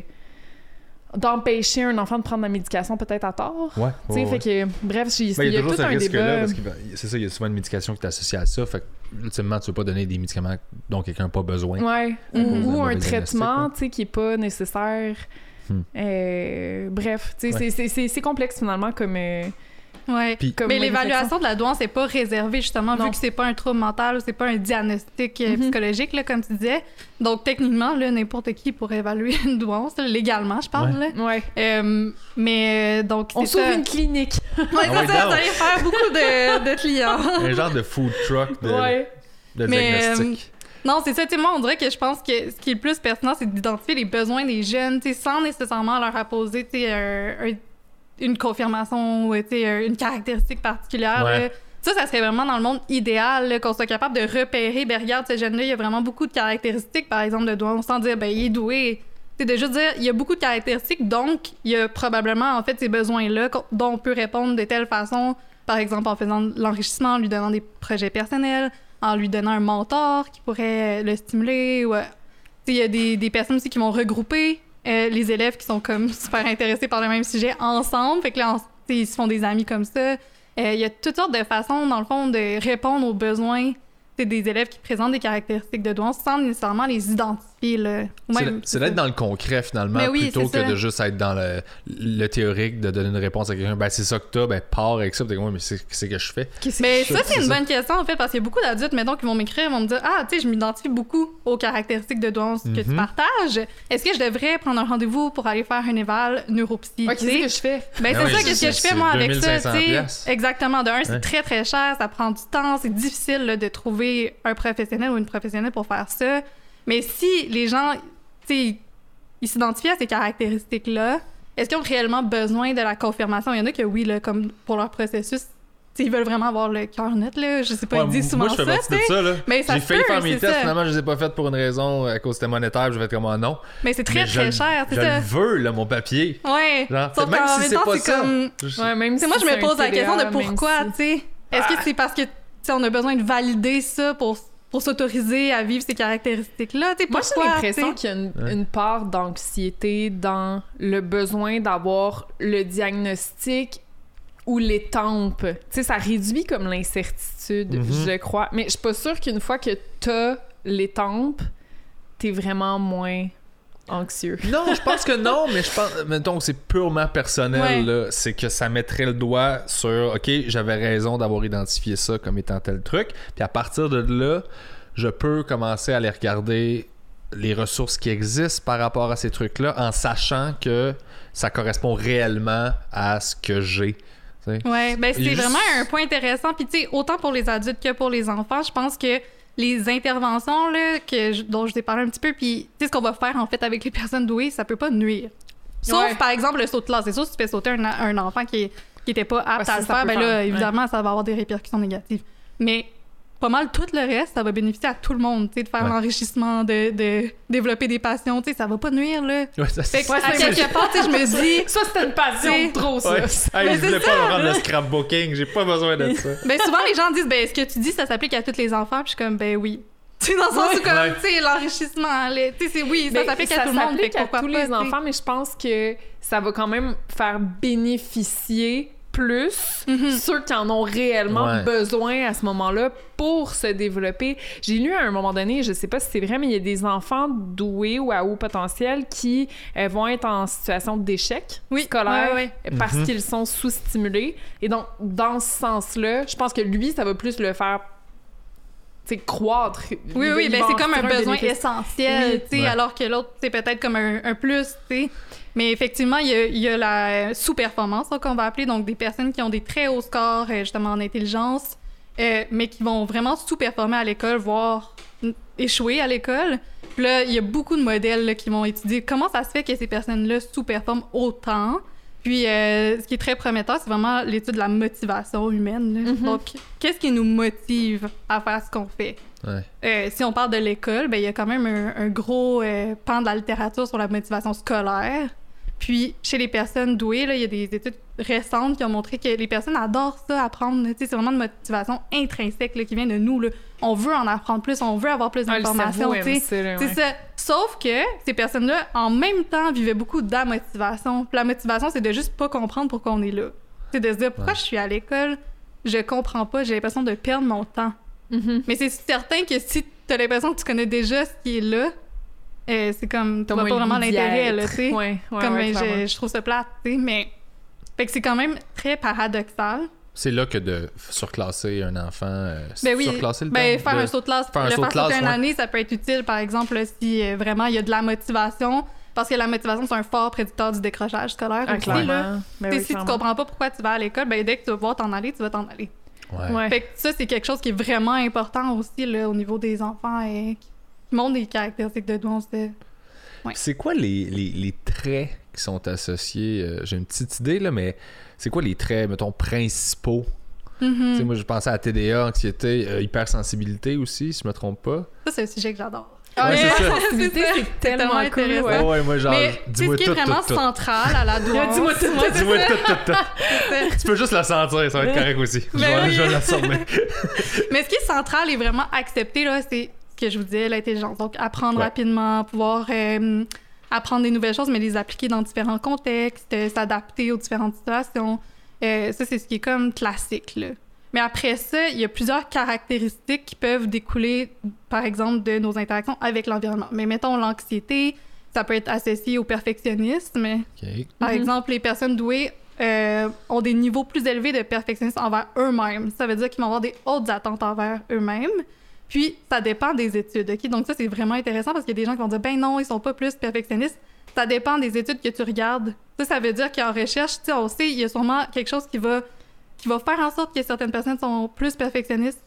d'empêcher un enfant de prendre la médication peut-être à tort. Ouais, Tu sais, ouais, fait que, bref, il Ben, y a, toujours tout ce un risque-là, débat. parce que ben, c'est ça, il y a souvent une médication qui est associée à ça. Fait que, ultimement, tu veux pas donner des médicaments dont quelqu'un n'a pas besoin. Ouais. Ou, Un ou un mauvais traitement, tu sais, qui est pas nécessaire. Hmm. Euh, bref, tu sais, Ouais. c'est- c'est- c'est c'est complexe finalement comme. euh, Ouais. Puis- Mais l'évaluation de la douance n'est pas réservée, justement, Non. vu que c'est pas un trouble mental ou c'est pas un diagnostic euh, Mhm. psychologique, là, comme tu disais. Donc, techniquement, là, n'importe qui pourrait évaluer une douance, là, légalement, je parle. là. Ouais. Euh, mais, euh, donc, On c'est s'ouvre une clinique. Ouais, Ah c'est ouais, ça, donc. vous allez faire beaucoup de, de clients. Un genre de food truck de, Ouais. de Mais, diagnostic. Non, c'est ça, tu sais, moi, on dirait que je pense que ce qui est le plus pertinent, c'est d'identifier les besoins des jeunes, tu sais, sans nécessairement leur apposer, tu sais, un- un- une confirmation ou, une caractéristique particulière. Ouais. là. Ça, ça serait vraiment dans le monde idéal, qu'on soit capable de repérer, ben regarde, ce jeune-là, il y a vraiment beaucoup de caractéristiques, par exemple, de douance, sans dire, ben il est doué. C'est de juste dire, il y a beaucoup de caractéristiques, donc il y a probablement, en fait, ces besoins-là dont on peut répondre de telle façon, par exemple, en faisant de l'enrichissement, en lui donnant des projets personnels, en lui donnant un mentor qui pourrait le stimuler. Ou, euh, il y a des, des personnes aussi qui vont regrouper euh, les élèves qui sont comme super intéressés par le même sujet ensemble. Fait que là, ils se font des amis comme ça. Euh, Il y a toutes sortes de façons, dans le fond, de répondre aux besoins des élèves qui présentent des caractéristiques de douance sans nécessairement les identifier. C'est même- de- C'est d'être dans le concret finalement, oui, plutôt que ça. de juste être dans le, le théorique, de donner une réponse à quelqu'un. Ben, c'est ça que t'as, ben, pars avec ça. Puis Ouais, mais c'est que je fais. Mais ça, c'est une bonne question, en fait, parce qu'il y a beaucoup d'adultes, mettons, qui vont m'écrire, vont me dire Ah, tu sais, je m'identifie beaucoup aux caractéristiques de douance que tu Mhm. partages. Est-ce que je devrais prendre un rendez-vous pour aller faire un éval neuropsy? Ouais, qu'est-ce que je fais? Ben, Ben c'est ça, qu'est-ce que je fais, moi, avec ça, 2500 tu. Exactement. De un, c'est très, très cher, ça prend du temps, c'est difficile là, de trouver un professionnel ou une professionnelle pour faire ça. Mais si les gens, tu sais, ils s'identifient à ces caractéristiques-là, est-ce qu'ils ont réellement besoin de la confirmation? Il y en a que oui, là, comme pour leur processus, tu sais, ils veulent vraiment avoir le cœur net, là. Je sais pas, Ouais, ils disent souvent moi, je fais ça, de sais. ça. Là. Mais ça J'ai failli faire mes tests, ça. finalement, je les ai pas fait pour une raison à cause que c'était monétaire. puis J'ai fait comme ah, non. Mais c'est très, Mais je très le- cher, c'est Je ça. le veux, là, mon papier. Ouais. Genre, Sauf même si c'est pas c'est ça. comme... Je- Ouais, même si moi, je me pose la question de pourquoi, tu sais. Est-ce que c'est parce que, tu sais, on a besoin de valider ça pour, pour s'autoriser à vivre ces caractéristiques-là. Moi, j'ai l'impression qu'il y a une, Ouais. une part d'anxiété dans le besoin d'avoir le diagnostic ou l'étampe. Tu sais, ça réduit comme l'incertitude, Mhm. je crois. Mais je suis pas sûre qu'une fois que t'as l'étampe, t'es vraiment moins anxieux. Non, je pense que non, mais je pense. Mettons que c'est purement personnel, Ouais. C'est que ça mettrait le doigt sur OK, j'avais raison d'avoir identifié ça comme étant tel truc. Puis à partir de là, je peux commencer à aller regarder les ressources qui existent par rapport à ces trucs-là en sachant que ça correspond réellement à ce que j'ai. Ouais, ben c'est juste- vraiment un point intéressant. Puis tu sais, autant pour les adultes que pour les enfants, je pense que les interventions là, que je- dont je t'ai parlé un petit peu, puis tu sais, ce qu'on va faire en fait avec les personnes douées, ça peut pas nuire. Sauf Ouais. par exemple le saut de classe. C'est sûr, si tu fais sauter un, un enfant qui, qui était pas apte Ouais, à ça, le faire, ben là, ouais. évidemment, ça va avoir des répercussions négatives. Mais pas mal tout le reste, ça va bénéficier à tout le monde, tu sais, de faire Ouais. l'enrichissement, de, de développer des passions, tu sais, ça va pas nuire, là. Ouais, ça, Fait que, Ouais, à c'est- quelque part, tu sais, je me dis, Ça, c'était une passion trop, ça. Hey, Mais je c'est voulais ça, pas me rendre là. le scrapbooking, j'ai pas besoin de ça. Ben souvent les gens disent ben ce que tu dis ça s'applique à tous les enfants? Puis je suis comme ben oui. Tu sais dans le sens où comme Ouais. tu sais l'enrichissement les- tu sais c'est oui ça Mais s'applique à tout le monde s'applique fait à pourquoi tous pas, les enfants, mais je pense que ça va quand même faire bénéficier plus Mhm. ceux qui en ont réellement Ouais. besoin à ce moment-là pour se développer. J'ai lu à un moment donné, je sais pas si c'est vrai, mais il y a des enfants doués ou à haut potentiel qui euh, vont être en situation d'échec Oui, scolaire ouais, parce Mhm. qu'ils sont sous-stimulés. Et donc, dans ce sens-là, je pense que lui, ça va plus le faire tu sais, croître. Oui oui ben c'est comme un besoin bénéfice. essentiel Oui. tu sais Ouais. alors que l'autre c'est peut-être comme un, un plus tu sais mais effectivement il y a, il y a la sous-performance qu'on va appeler donc des personnes qui ont des très hauts scores euh, justement en intelligence euh, mais qui vont vraiment sous-performer à l'école voire échouer à l'école Puis là, il y a beaucoup de modèles là, qui vont étudier comment ça se fait que ces personnes-là sous-performent autant. Puis, euh, ce qui est très prometteur, c'est vraiment l'étude de la motivation humaine. Mhm. Donc, qu'est-ce qui nous motive à faire ce qu'on fait? Ouais. Euh, si on parle de l'école, ben, il y a quand même un, un gros euh, pan de la littérature sur la motivation scolaire. Puis, chez les personnes douées, là, il y a des études récentes qui ont montré que les personnes adorent ça, apprendre. Tu C'est vraiment une motivation intrinsèque là, qui vient de nous. là. On veut en apprendre plus, on veut avoir plus Ah, le d'informations. tu C'est ouais. ça. Sauf que ces personnes-là, en même temps, vivaient beaucoup de la motivation. Puis la motivation, c'est de juste pas comprendre pourquoi on est là. C'est de se dire pourquoi Ouais. je suis à l'école, je comprends pas, j'ai l'impression de perdre mon temps. Mhm. Mais c'est certain que si t'as l'impression que tu connais déjà ce qui est là, euh, c'est comme tu vois pas vraiment l'intérêt là, tu sais. Ouais, ouais, comme ouais, ben, clairement. je, je trouve ça plate, tu sais, mais fait que c'est quand même très paradoxal. C'est là que de surclasser un enfant. euh, Ben oui, surclasser le ben, faire De- un saut de classe, faire un le saut de faire sauter classe, une ouais. année, ça peut être utile, par exemple, là, si euh, vraiment il y a de la motivation, parce que la motivation, c'est un fort prédicteur du décrochage scolaire Ah, aussi, là. Ben oui, si tu comprends pas pourquoi tu vas à l'école, ben dès que tu vas pouvoir t'en aller, tu vas t'en aller. Ouais. Ouais. Fait que ça, c'est quelque chose qui est vraiment important aussi là, au niveau des enfants et qui montre des caractéristiques de douance. De... Ouais. C'est quoi les, les, les traits qui sont associés euh, J'ai une petite idée, là, mais c'est quoi les traits, mettons, principaux? Mhm. Tu sais, Moi, je pensais à TDA, anxiété, euh, hypersensibilité aussi, si je me trompe pas. Ça, c'est un sujet que j'adore. Ouais, c'est ça. c'est tellement tellement cool, intéressant. ouais. ouais, moi, genre, Mais tu sais, ce dis-moi qui est tout, vraiment tout, tout. central à la douance. Dis-moi tout, Dis-moi tout, tout, tout. Tu peux juste la sentir, ça va être correct aussi. Je Ben vais, oui. je vais. Mais ce qui est central et vraiment accepté, là, c'est ce que je vous disais, l'intelligence. Donc, apprendre Ouais. rapidement, pouvoir euh, apprendre des nouvelles choses, mais les appliquer dans différents contextes, euh, s'adapter aux différentes situations. Euh, ça, c'est ce qui est comme classique, là. Mais après ça, il y a plusieurs caractéristiques qui peuvent découler, par exemple, de nos interactions avec l'environnement. Mais mettons l'anxiété, ça peut être associé au perfectionnisme. Par Mhm. exemple, les personnes douées euh, ont des niveaux plus élevés de perfectionnisme envers eux-mêmes. Ça veut dire qu'ils vont avoir des hautes attentes envers eux-mêmes. Puis, ça dépend des études, OK? Donc ça, c'est vraiment intéressant parce qu'il y a des gens qui vont dire « Ben non, ils sont pas plus perfectionnistes. » Ça dépend des études que tu regardes. Ça, ça veut dire qu'en recherche, tu sais, on sait, il y a sûrement quelque chose qui va, qui va faire en sorte que certaines personnes sont plus perfectionnistes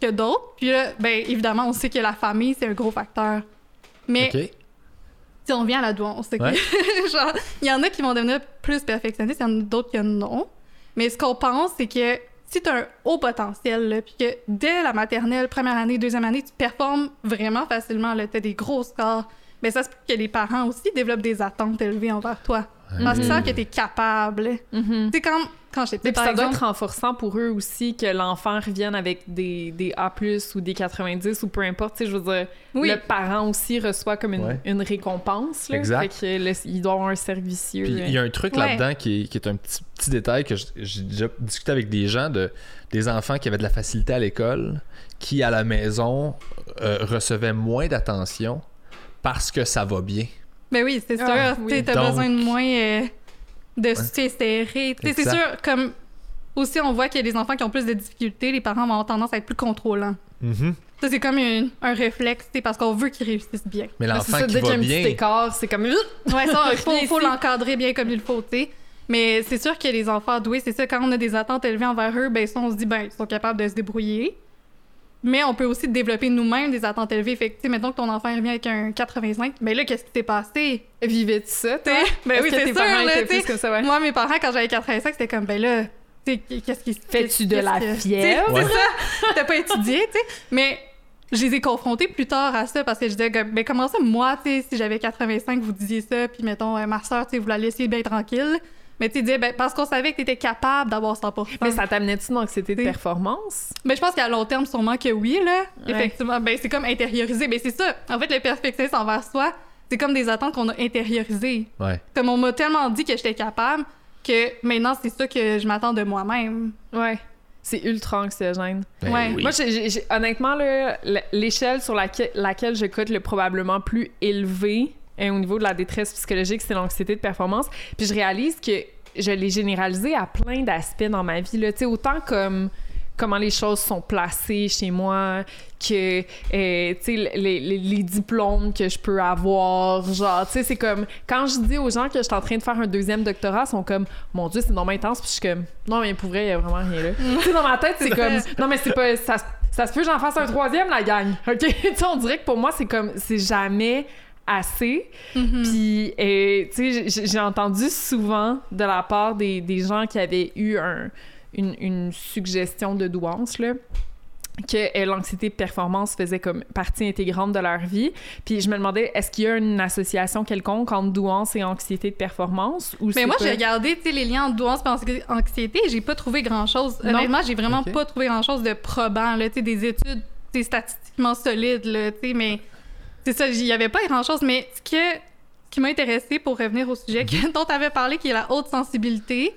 que d'autres. Puis là, ben évidemment, on sait que la famille, c'est un gros facteur. Mais si on vient à la douance, ok? Ouais. Genre, il y en a qui vont devenir plus perfectionnistes, il y en a d'autres que non. Mais ce qu'on pense, c'est que si tu as un haut potentiel, là, puis que dès la maternelle, première année, deuxième année, tu performes vraiment facilement, tu as des gros scores, mais ça se peut que les parents aussi développent des attentes élevées envers toi. Parce qu'ils Mhm. savent que t'es capable. Mhm. Tu sais, quand, quand j'étais Et petite, puis par ça doit être renforçant pour eux aussi que l'enfant revienne avec des, des A+, ou des 90 ou peu importe. Tu sais, je veux dire, Oui. le parent aussi reçoit comme une, Ouais. une récompense. Là. Exact. Fait que le- il doit avoir un servicieux. Puis il y a un truc Ouais. là-dedans qui est, qui est un petit, petit détail que j'ai déjà discuté avec des gens, de, des enfants qui avaient de la facilité à l'école, qui à la maison euh, recevaient moins d'attention parce que ça va bien. Ben oui, c'est sûr. Ah, Tu oui. sais, T'as besoin de moins euh, de soutien serré. C'est sûr, comme aussi, on voit qu'il y a des enfants qui ont plus de difficultés, les parents vont avoir tendance à être plus contrôlants. Mhm. Ça, c'est comme une- un réflexe, sais, parce qu'on veut qu'ils réussissent bien. Mais c'est l'enfant qui dès qu'il y a va un petit bien, écart, c'est comme... Ouais, ça, il faut, l'encadrer bien comme il faut, tu sais. Mais c'est sûr que les enfants doués, c'est ça, quand on a des attentes élevées envers eux, ben ça, on se dit, ben, ils sont capables de se débrouiller. Mais on peut aussi développer nous-mêmes des attentes élevées. Fait que, mettons que ton enfant revient avec un 85, mais là, qu'est-ce qui s'est passé? Vivais-tu ça, toi? Ben oui, c'est sûr, là, plus comme ça, ouais? Moi, mes parents, quand j'avais 85, c'était comme, ben là, tu sais, qu'est-ce qui se Fais-tu de la que- fièvre? C'est ça. T'as pas étudié, tu sais. Mais je les ai confrontés plus tard à ça parce que je disais, comme, ben comment ça, moi, tu sais, si j'avais 85, vous disiez ça, puis mettons, euh, ma soeur, tu sais, vous la laissiez bien tranquille. Mais tu disais, ben, parce qu'on savait que t'étais capable d'avoir 100%. Mais ça t'amenait-tu une anxiété de performance? Mais je pense qu'à long terme, sûrement que oui, là. Ouais. Effectivement. Ben, c'est comme intérioriser. Ben, c'est ça. En fait, le perfectionnisme envers soi, c'est comme des attentes qu'on a intériorisées. ouais. Comme on m'a tellement dit que j'étais capable que maintenant, c'est ça que je m'attends de moi-même. Ouais. C'est ultra anxiogène. Ben Ouais. oui. Moi, j'ai- j'ai- j'ai- honnêtement, l'échelle sur laquelle, laquelle je cote le probablement plus élevé euh, au niveau de la détresse psychologique, c'est l'anxiété de performance. Puis je réalise que je l'ai généralisé à plein d'aspects dans ma vie. Là. Autant comme comment les choses sont placées chez moi, que euh, tu sais, les, les- les diplômes que je peux avoir, genre, tu sais, c'est comme quand je dis aux gens que je suis en train de faire un deuxième doctorat, ils sont comme mon dieu, c'est non intense, puis je suis comme non mais pour vrai, il y a vraiment rien là. tu sais dans ma tête, c'est comme non mais c'est pas ça, se- ça se peut que j'en fasse un troisième la gang. OK, tu sais on dirait que pour moi c'est comme c'est jamais assez. Puis, euh, tu sais, j'ai- entendu souvent de la part des, des gens qui avaient eu un- une, une suggestion de douance, là que euh, l'anxiété de performance faisait comme partie intégrante de leur vie. Puis je me demandais, est-ce qu'il y a une association quelconque entre douance et anxiété de performance? Ou Mais moi, pas- j'ai regardé tu sais, les liens entre douance et anxi- anxiété et j'ai pas trouvé grand-chose. Honnêtement, j'ai vraiment pas trouvé grand-chose de probant, là, tu sais, des études statistiquement solides, là, tu sais, mais c'est ça, il y avait pas grand-chose. Mais ce que- qui m'a intéressé pour revenir au sujet que- dont tu avais parlé, qui est la haute sensibilité,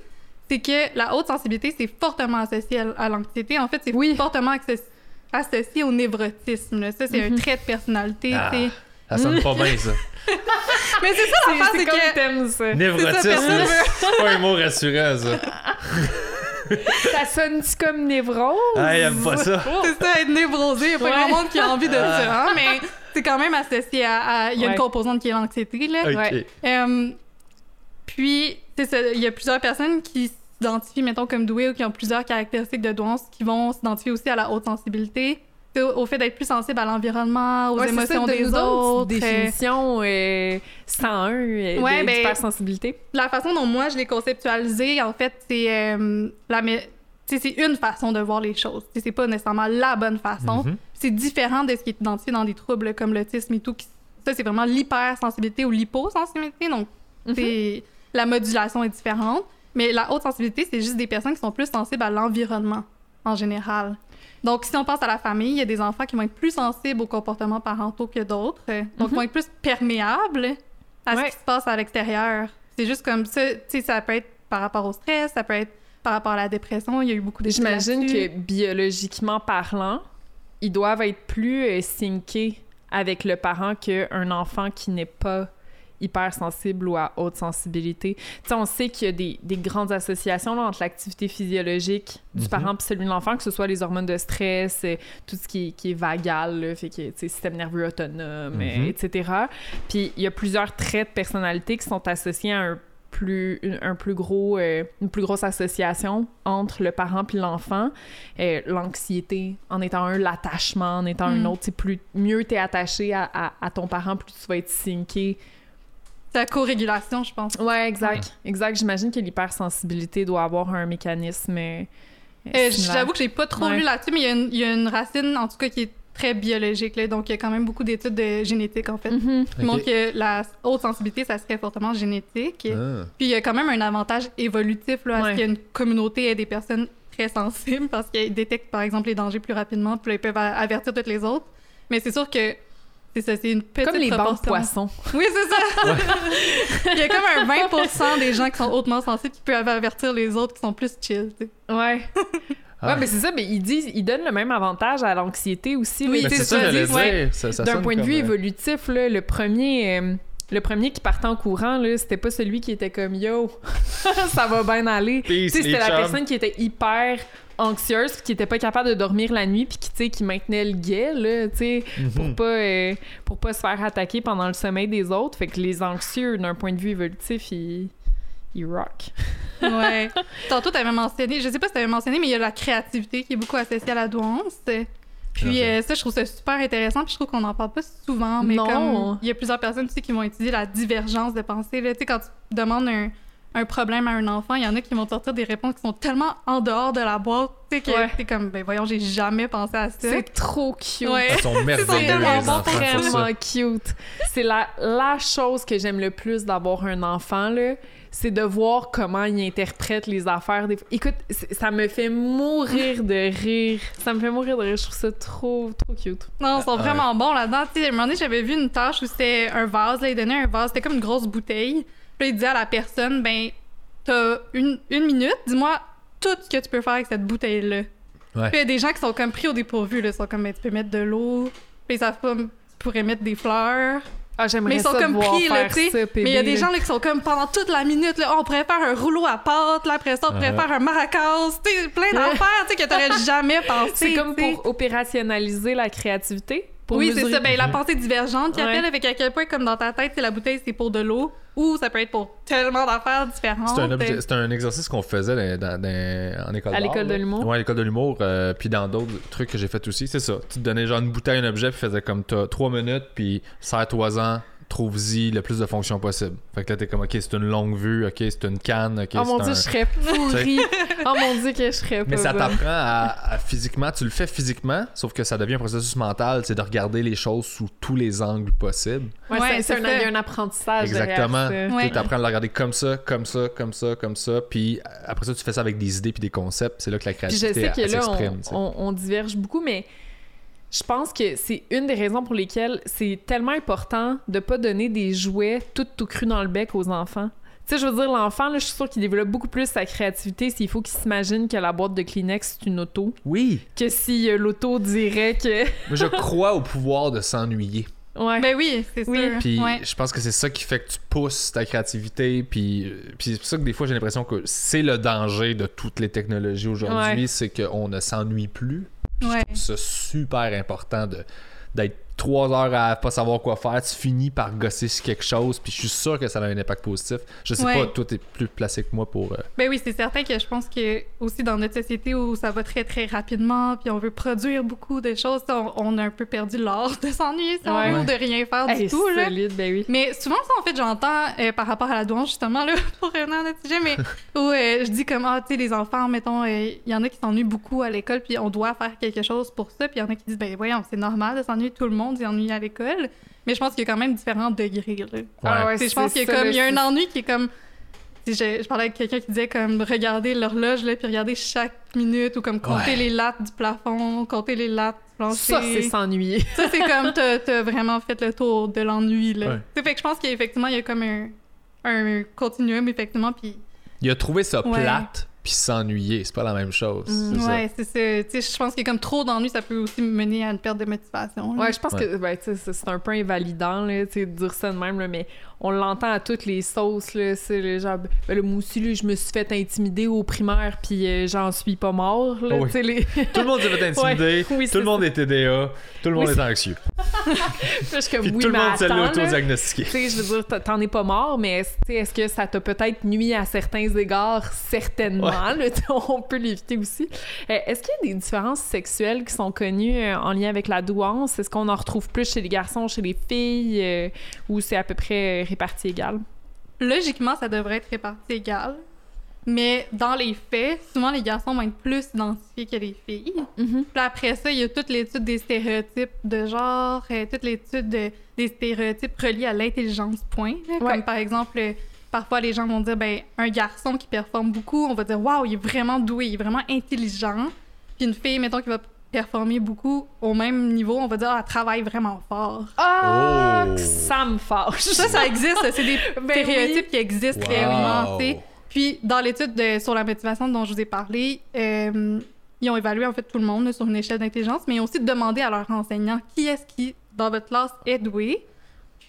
c'est que la haute sensibilité, c'est fortement associé à, à l'anxiété. En fait, c'est Oui. fortement associé au névrotisme. là. Ça, c'est Mhm. un trait de personnalité. Ah. Ça sonne pas bien, ça. Mais c'est ça, C'est l'affaire, c'est comme que... t'aimes ça. Névrotisme, c'est pas un mot rassurant, ça. Ça sonne-tu comme névrose? Ah, il aime pas ça. C'est ça, être névrosé. Il n'y a pas Ouais. grand monde qui a envie de ça. hein, mais c'est quand même associé à. à- Il y a Ouais. une composante qui est l'anxiété. Là. Ok. Ouais. Euh, puis, il y a plusieurs personnes qui s'identifient, mettons, comme douées ou qui ont plusieurs caractéristiques de douance qui vont s'identifier aussi à la haute sensibilité. Tu sais, Au, au fait d'être plus sensible à l'environnement, aux Ouais, émotions ça, des autres. euh, définition euh, 101 euh, Ouais, de- ben- la façon dont moi je l'ai conceptualisé, en fait, c'est euh, la c'est une façon de voir les choses. C'est pas nécessairement la bonne façon. Mhm. C'est différent de ce qui est identifié dans des troubles comme l'autisme et tout. qui- Ça, c'est vraiment l'hypersensibilité ou l'hyposensibilité. Donc, c'est la modulation est différente. Mais la haute sensibilité, c'est juste des personnes qui sont plus sensibles à l'environnement en général. Donc, si on pense à la famille, il y a des enfants qui vont être plus sensibles aux comportements parentaux que d'autres. euh, Donc, Mhm. vont être plus perméables à ce qui se passe à l'extérieur. C'est juste comme ça. Tu sais, ça peut être par rapport au stress, ça peut être par rapport à la dépression. Il y a eu beaucoup d'études J'imagine que biologiquement parlant, ils doivent être plus euh, syncés avec le parent qu'un enfant qui n'est pas hypersensible ou à haute sensibilité. Tu sais, on sait qu'il y a des, des grandes associations là, entre l'activité physiologique du Mhm. parent et celui de l'enfant, que ce soit les hormones de stress, euh, tout ce qui est, qui est vagal, là, fait que, système nerveux autonome, Mhm. etc. Puis il y a plusieurs traits de personnalité qui sont associés à un plus une, un plus gros euh, une plus grosse association entre le parent puis l'enfant Euh, l'anxiété en étant un l'attachement en étant un Mm. autre c'est plus mieux t'es attaché à, à, à ton parent plus tu vas être C'est la co-régulation, je pense. ouais exact exact j'imagine que l'hypersensibilité doit avoir un mécanisme euh, Euh. J'avoue que j'ai pas trop Ouais. lu là-dessus, mais il y y, a une racine, en tout cas, qui est très biologique. Là. Donc, il y a quand même beaucoup d'études de génétique, en fait, Mhm. qui montrent que la haute sensibilité, ça serait fortement génétique. Ah. Puis, il y a quand même un avantage évolutif là, à Ouais. ce qu'il y ait une communauté et des personnes très sensibles parce qu'ils détectent, par exemple, les dangers plus rapidement, puis là, ils peuvent a- avertir toutes les autres. Mais c'est sûr que c'est ça, c'est une petite Comme les bancs de proportion. poissons. Oui, c'est ça. il y a comme un 20 des gens qui sont hautement sensibles qui peuvent avertir les autres qui sont plus chill. tu sais. Ouais. Ah. Ouais, mais c'est ça, mais ils disent, ils donnent le même avantage à l'anxiété aussi. Oui, c'est ça, ouais, ça- D'un point de vue euh, évolutif, là, le premier. euh, le premier qui partait en courant, là, c'était pas celui qui était comme yo, ça va bien aller. C'était la chums. personne qui était hyper anxieuse puis qui était pas capable de dormir la nuit puis qui qui maintenait le guet là tu sais pour Mhm. pas euh, pour pas se faire attaquer pendant le sommeil des autres fait que les anxieux d'un point de vue évolutif ils ils rock Ouais. Tantôt, tu avais mentionné, je sais pas si tu avais mentionné, mais il y a la créativité qui est beaucoup associée à la douance. Puis euh, ça, je trouve ça super intéressant. Puis je trouve qu'on n'en parle pas souvent, mais Non. comme il y a plusieurs personnes aussi qui vont étudier la divergence de pensée. Là. Tu sais, quand tu demandes un, un problème à un enfant, il y en a qui vont sortir des réponses qui sont tellement en dehors de la boîte, tu sais, que Ouais. t'es comme, ben voyons, j'ai jamais pensé à ça. c'est trop cute Ouais. Ils sont merveilleux, ça. vraiment cute. C'est la, la chose que j'aime le plus d'avoir un enfant, là. C'est de voir comment il interprète les affaires. Des... Écoute, ça me fait mourir de rire. Ça me fait mourir de rire. Je trouve ça trop, trop cute. Non, ils sont Ah, vraiment bons là-dedans. Tu sais, un moment donné, j'avais vu une tâche où c'était un vase. Là, il donnait un vase. C'était comme une grosse bouteille. Puis là, il disait à la personne, ben, t'as une, une minute, dis-moi tout ce que tu peux faire avec cette bouteille-là. Ouais. Puis il y a des gens qui sont comme pris au dépourvu. Là. Ils sont comme, ben, tu peux mettre de l'eau. Puis ils savent pas, tu pourrais mettre des fleurs. Ah, j'aimerais Mais ils sont comme pris, là, faire tu sais. ça, Mais il y a des gens là, qui sont comme pendant toute la minute, là, on pourrait faire un rouleau à pâte, là, après ça, on pourrait Uh-huh. faire un maracas, tu sais, plein d'affaires, tu sais, que t'aurais jamais pensé. C'est comme pour opérationnaliser la créativité? Pour Oui, c'est ça. Ben, la pensée divergente qui Ouais. appelle avec à quel point, comme dans ta tête, c'est la bouteille, c'est pour de l'eau, ou ça peut être pour tellement d'affaires différentes. C'est un, c'est un exercice qu'on faisait dans- dans- dans- en école À l'école de l'humour? Ouais, à l'école de l'humour. euh, puis dans d'autres trucs que j'ai fait aussi, c'est ça. Tu te donnais genre une bouteille, un objet, puis faisais comme t'as trois minutes, puis serre-toi en, trouve-y le plus de fonctions possible. Fait que là, t'es comme, ok, c'est une longue vue, ok, c'est une canne, ok, Oh mon dieu, un- je serais pourrie. oh mon dieu, que je serais Mais pas ça t'apprend à, à physiquement, tu le fais physiquement, sauf que ça devient un processus mental, c'est de regarder les choses sous tous les angles possibles. Ouais, Ouais, c'est- un, apprentissage. Exactement. Ouais. Tu apprends à le regarder comme ça, comme ça, comme ça, comme ça, puis après ça, tu fais ça avec des idées puis des concepts. C'est là que la je créativité sais que elle là, s'exprime. on, tu sais. on- on diverge beaucoup, mais je pense que c'est une des raisons pour lesquelles c'est tellement important de pas donner des jouets tout tout cru dans le bec aux enfants. Tu sais, je veux dire, l'enfant, là, je suis sûre qu'il développe beaucoup plus sa créativité s'il faut qu'il s'imagine que la boîte de Kleenex, c'est une auto, Oui, que si euh, l'auto dirait que... mais je crois au pouvoir de s'ennuyer. Ouais. Ben oui, c'est Oui. sûr. Puis Ouais. je pense que c'est ça qui fait que tu pousses ta créativité. Puis, euh, puis c'est pour ça que des fois, j'ai l'impression que c'est le danger de toutes les technologies aujourd'hui, Ouais. c'est qu'on ne s'ennuie plus. Ouais. C'est super important de d'être trois heures à pas savoir quoi faire, tu finis par gosser sur quelque chose, puis je suis sûr que ça a un impact positif. Je sais Ouais. pas, toi t'es plus placé que moi pour. euh, Ben oui, c'est certain que je pense que aussi dans notre société où ça va très très rapidement, puis on veut produire beaucoup de choses, on, on a un peu perdu l'art de s'ennuyer, si Ouais. ou de rien faire Hey, du tout. Là. solide, ben oui. Mais souvent, ça, en fait, j'entends euh, par rapport à la douance, justement, là, pour revenir à notre sujet, mais où euh, je dis comme, ah, tu sais, les enfants, mettons, euh, il y en a qui s'ennuient beaucoup à l'école, puis on doit faire quelque chose pour ça, puis il y en a qui disent, ben voyons, c'est normal de s'ennuyer, tout le monde s'ennuie à l'école. Mais je pense qu'il y a quand même différents degrés, là. Ah ouais, sais, je pense qu'il y a ça, comme, là, il y a un ennui qui est comme. Je, je parlais avec quelqu'un qui disait comme regarder l'horloge, là, puis regarder chaque minute, ou comme compter Ouais. les lattes du plafond, compter les lattes du plancher. Ça, c'est s'ennuyer. Ça, c'est comme t'as vraiment fait le tour de l'ennui, là. Fait que je pense qu'effectivement, il y a comme un, un continuum, effectivement, puis Il a trouvé ça Ouais. plate, puis s'ennuyer, c'est pas la même chose. Mm. c'est ça. ouais, c'est ça. Tu sais, je pense a comme trop d'ennui, ça peut aussi mener à une perte de motivation. là. Ouais, je pense que ben, tu sais, c'est un peu invalidant là, tu sais, de dire ça de même, là, mais on l'entend à toutes les sauces. Là, c'est le genre, ben, je me suis fait intimider au primaire, puis euh, j'en suis pas mort. Là, oui. tu sais, les... Tout le monde s'est fait intimider, Ouais, oui, tout le monde est TDA, tout le monde Oui, est anxieux. Là, je suis comme, Puis oui, tout le monde s'est auto-diagnostiqué. Tu sais, je veux dire, t'en- es pas mort, mais est-ce que ça t'a peut-être nuit à certains égards? Certainement. là, on peut l'éviter aussi. Euh, Est-ce qu'il y a des différences sexuelles qui sont connues euh, en lien avec la douance? Est-ce qu'on en retrouve plus chez les garçons, chez les filles, ou c'est à peu près réparti égal? Logiquement, ça devrait être réparti égal. Mais dans les faits, souvent les garçons vont être plus identifiés que les filles. Mhm. Puis après ça, il y a toute l'étude des stéréotypes de genre, euh, toute l'étude de- des stéréotypes reliés à l'intelligence, point. là. Ouais. Comme par exemple, euh, parfois les gens vont dire, ben, un garçon qui performe beaucoup, on va dire, waouh, il est vraiment doué, il est vraiment intelligent. Puis une fille, mettons, qui va performer beaucoup au même niveau, on va dire, ah, elle travaille vraiment fort. Ah, Oh. que ça me fâche. Ça, ça existe, c'est des Ben stéréotypes qui existent réellement, Wow. tu sais. Puis, dans l'étude de- sur la motivation dont je vous ai parlé, euh, ils ont évalué en fait tout le monde là, sur une échelle d'intelligence, mais ils ont aussi demandé à leurs enseignants qui est-ce qui, dans votre classe, est doué.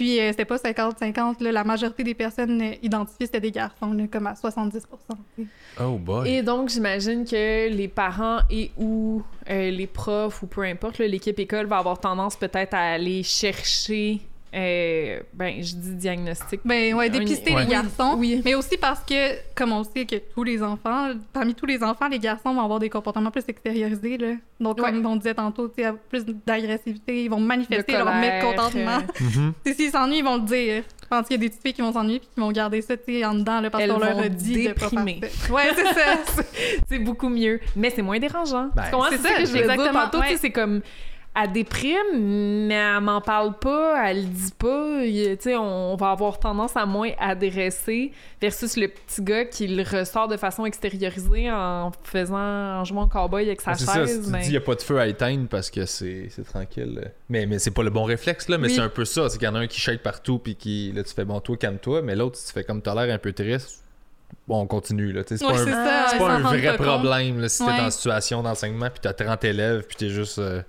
Puis, euh, c'était pas 50-50, là, la majorité des personnes euh, identifiées, c'était des garçons, là, comme à 70 tu sais. Oh boy. Et donc, j'imagine que les parents et ou euh, les profs ou peu importe, là, l'équipe école va avoir tendance peut-être à aller chercher, euh, ben, je dis diagnostic. Ben ouais, Un- dépister Ouais. les garçons. Oui. Mais aussi parce que, comme on sait que tous les enfants, parmi tous les enfants, les garçons vont avoir des comportements plus extériorisés. Là. Donc, Ouais. comme on disait tantôt, plus d'agressivité, ils vont manifester leur mécontentement. euh, Mhm. S'ils s'ennuient, ils vont le dire. Je pense qu'il y a des petites filles qui vont s'ennuyer puis qui vont garder ça en dedans là, parce qu'on leur a dit de pas. Ouais, c'est ça. c'est beaucoup mieux. Mais c'est moins dérangeant. Ben, c'est ça ça, que je dire tantôt. ouais. C'est comme... Elle déprime, mais elle m'en parle pas, elle le dit pas. Il- Tu sais, on va avoir tendance à moins adresser versus le petit gars qui le ressort de façon extériorisée en faisant, en jouant au cowboy avec sa ça, si chaise. tu mais- dis il n'y a pas de feu à éteindre parce que c'est c'est tranquille. Mais, mais c'est pas le bon réflexe, là. Mais Oui. c'est un peu ça. C'est qu'il y en a un qui shake partout, puis qui, là, tu fais bon, toi, calme-toi. Mais l'autre, si tu fais comme t'as l'air un peu triste, bon, on continue, là. C'est Ouais, pas, un, ça. pas rendent vrai problème, là. Si t'es Ouais. dans une situation d'enseignement, puis t'as 30 élèves, puis t'es juste. euh,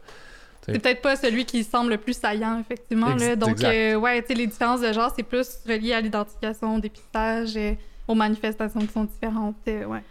C'est peut-être pas celui qui semble le plus saillant, effectivement. Ex- Là. Donc, euh, ouais, tu sais, les différences de genre, c'est plus relié à l'identification, au dépistage, et aux manifestations qui sont différentes. euh, ouais.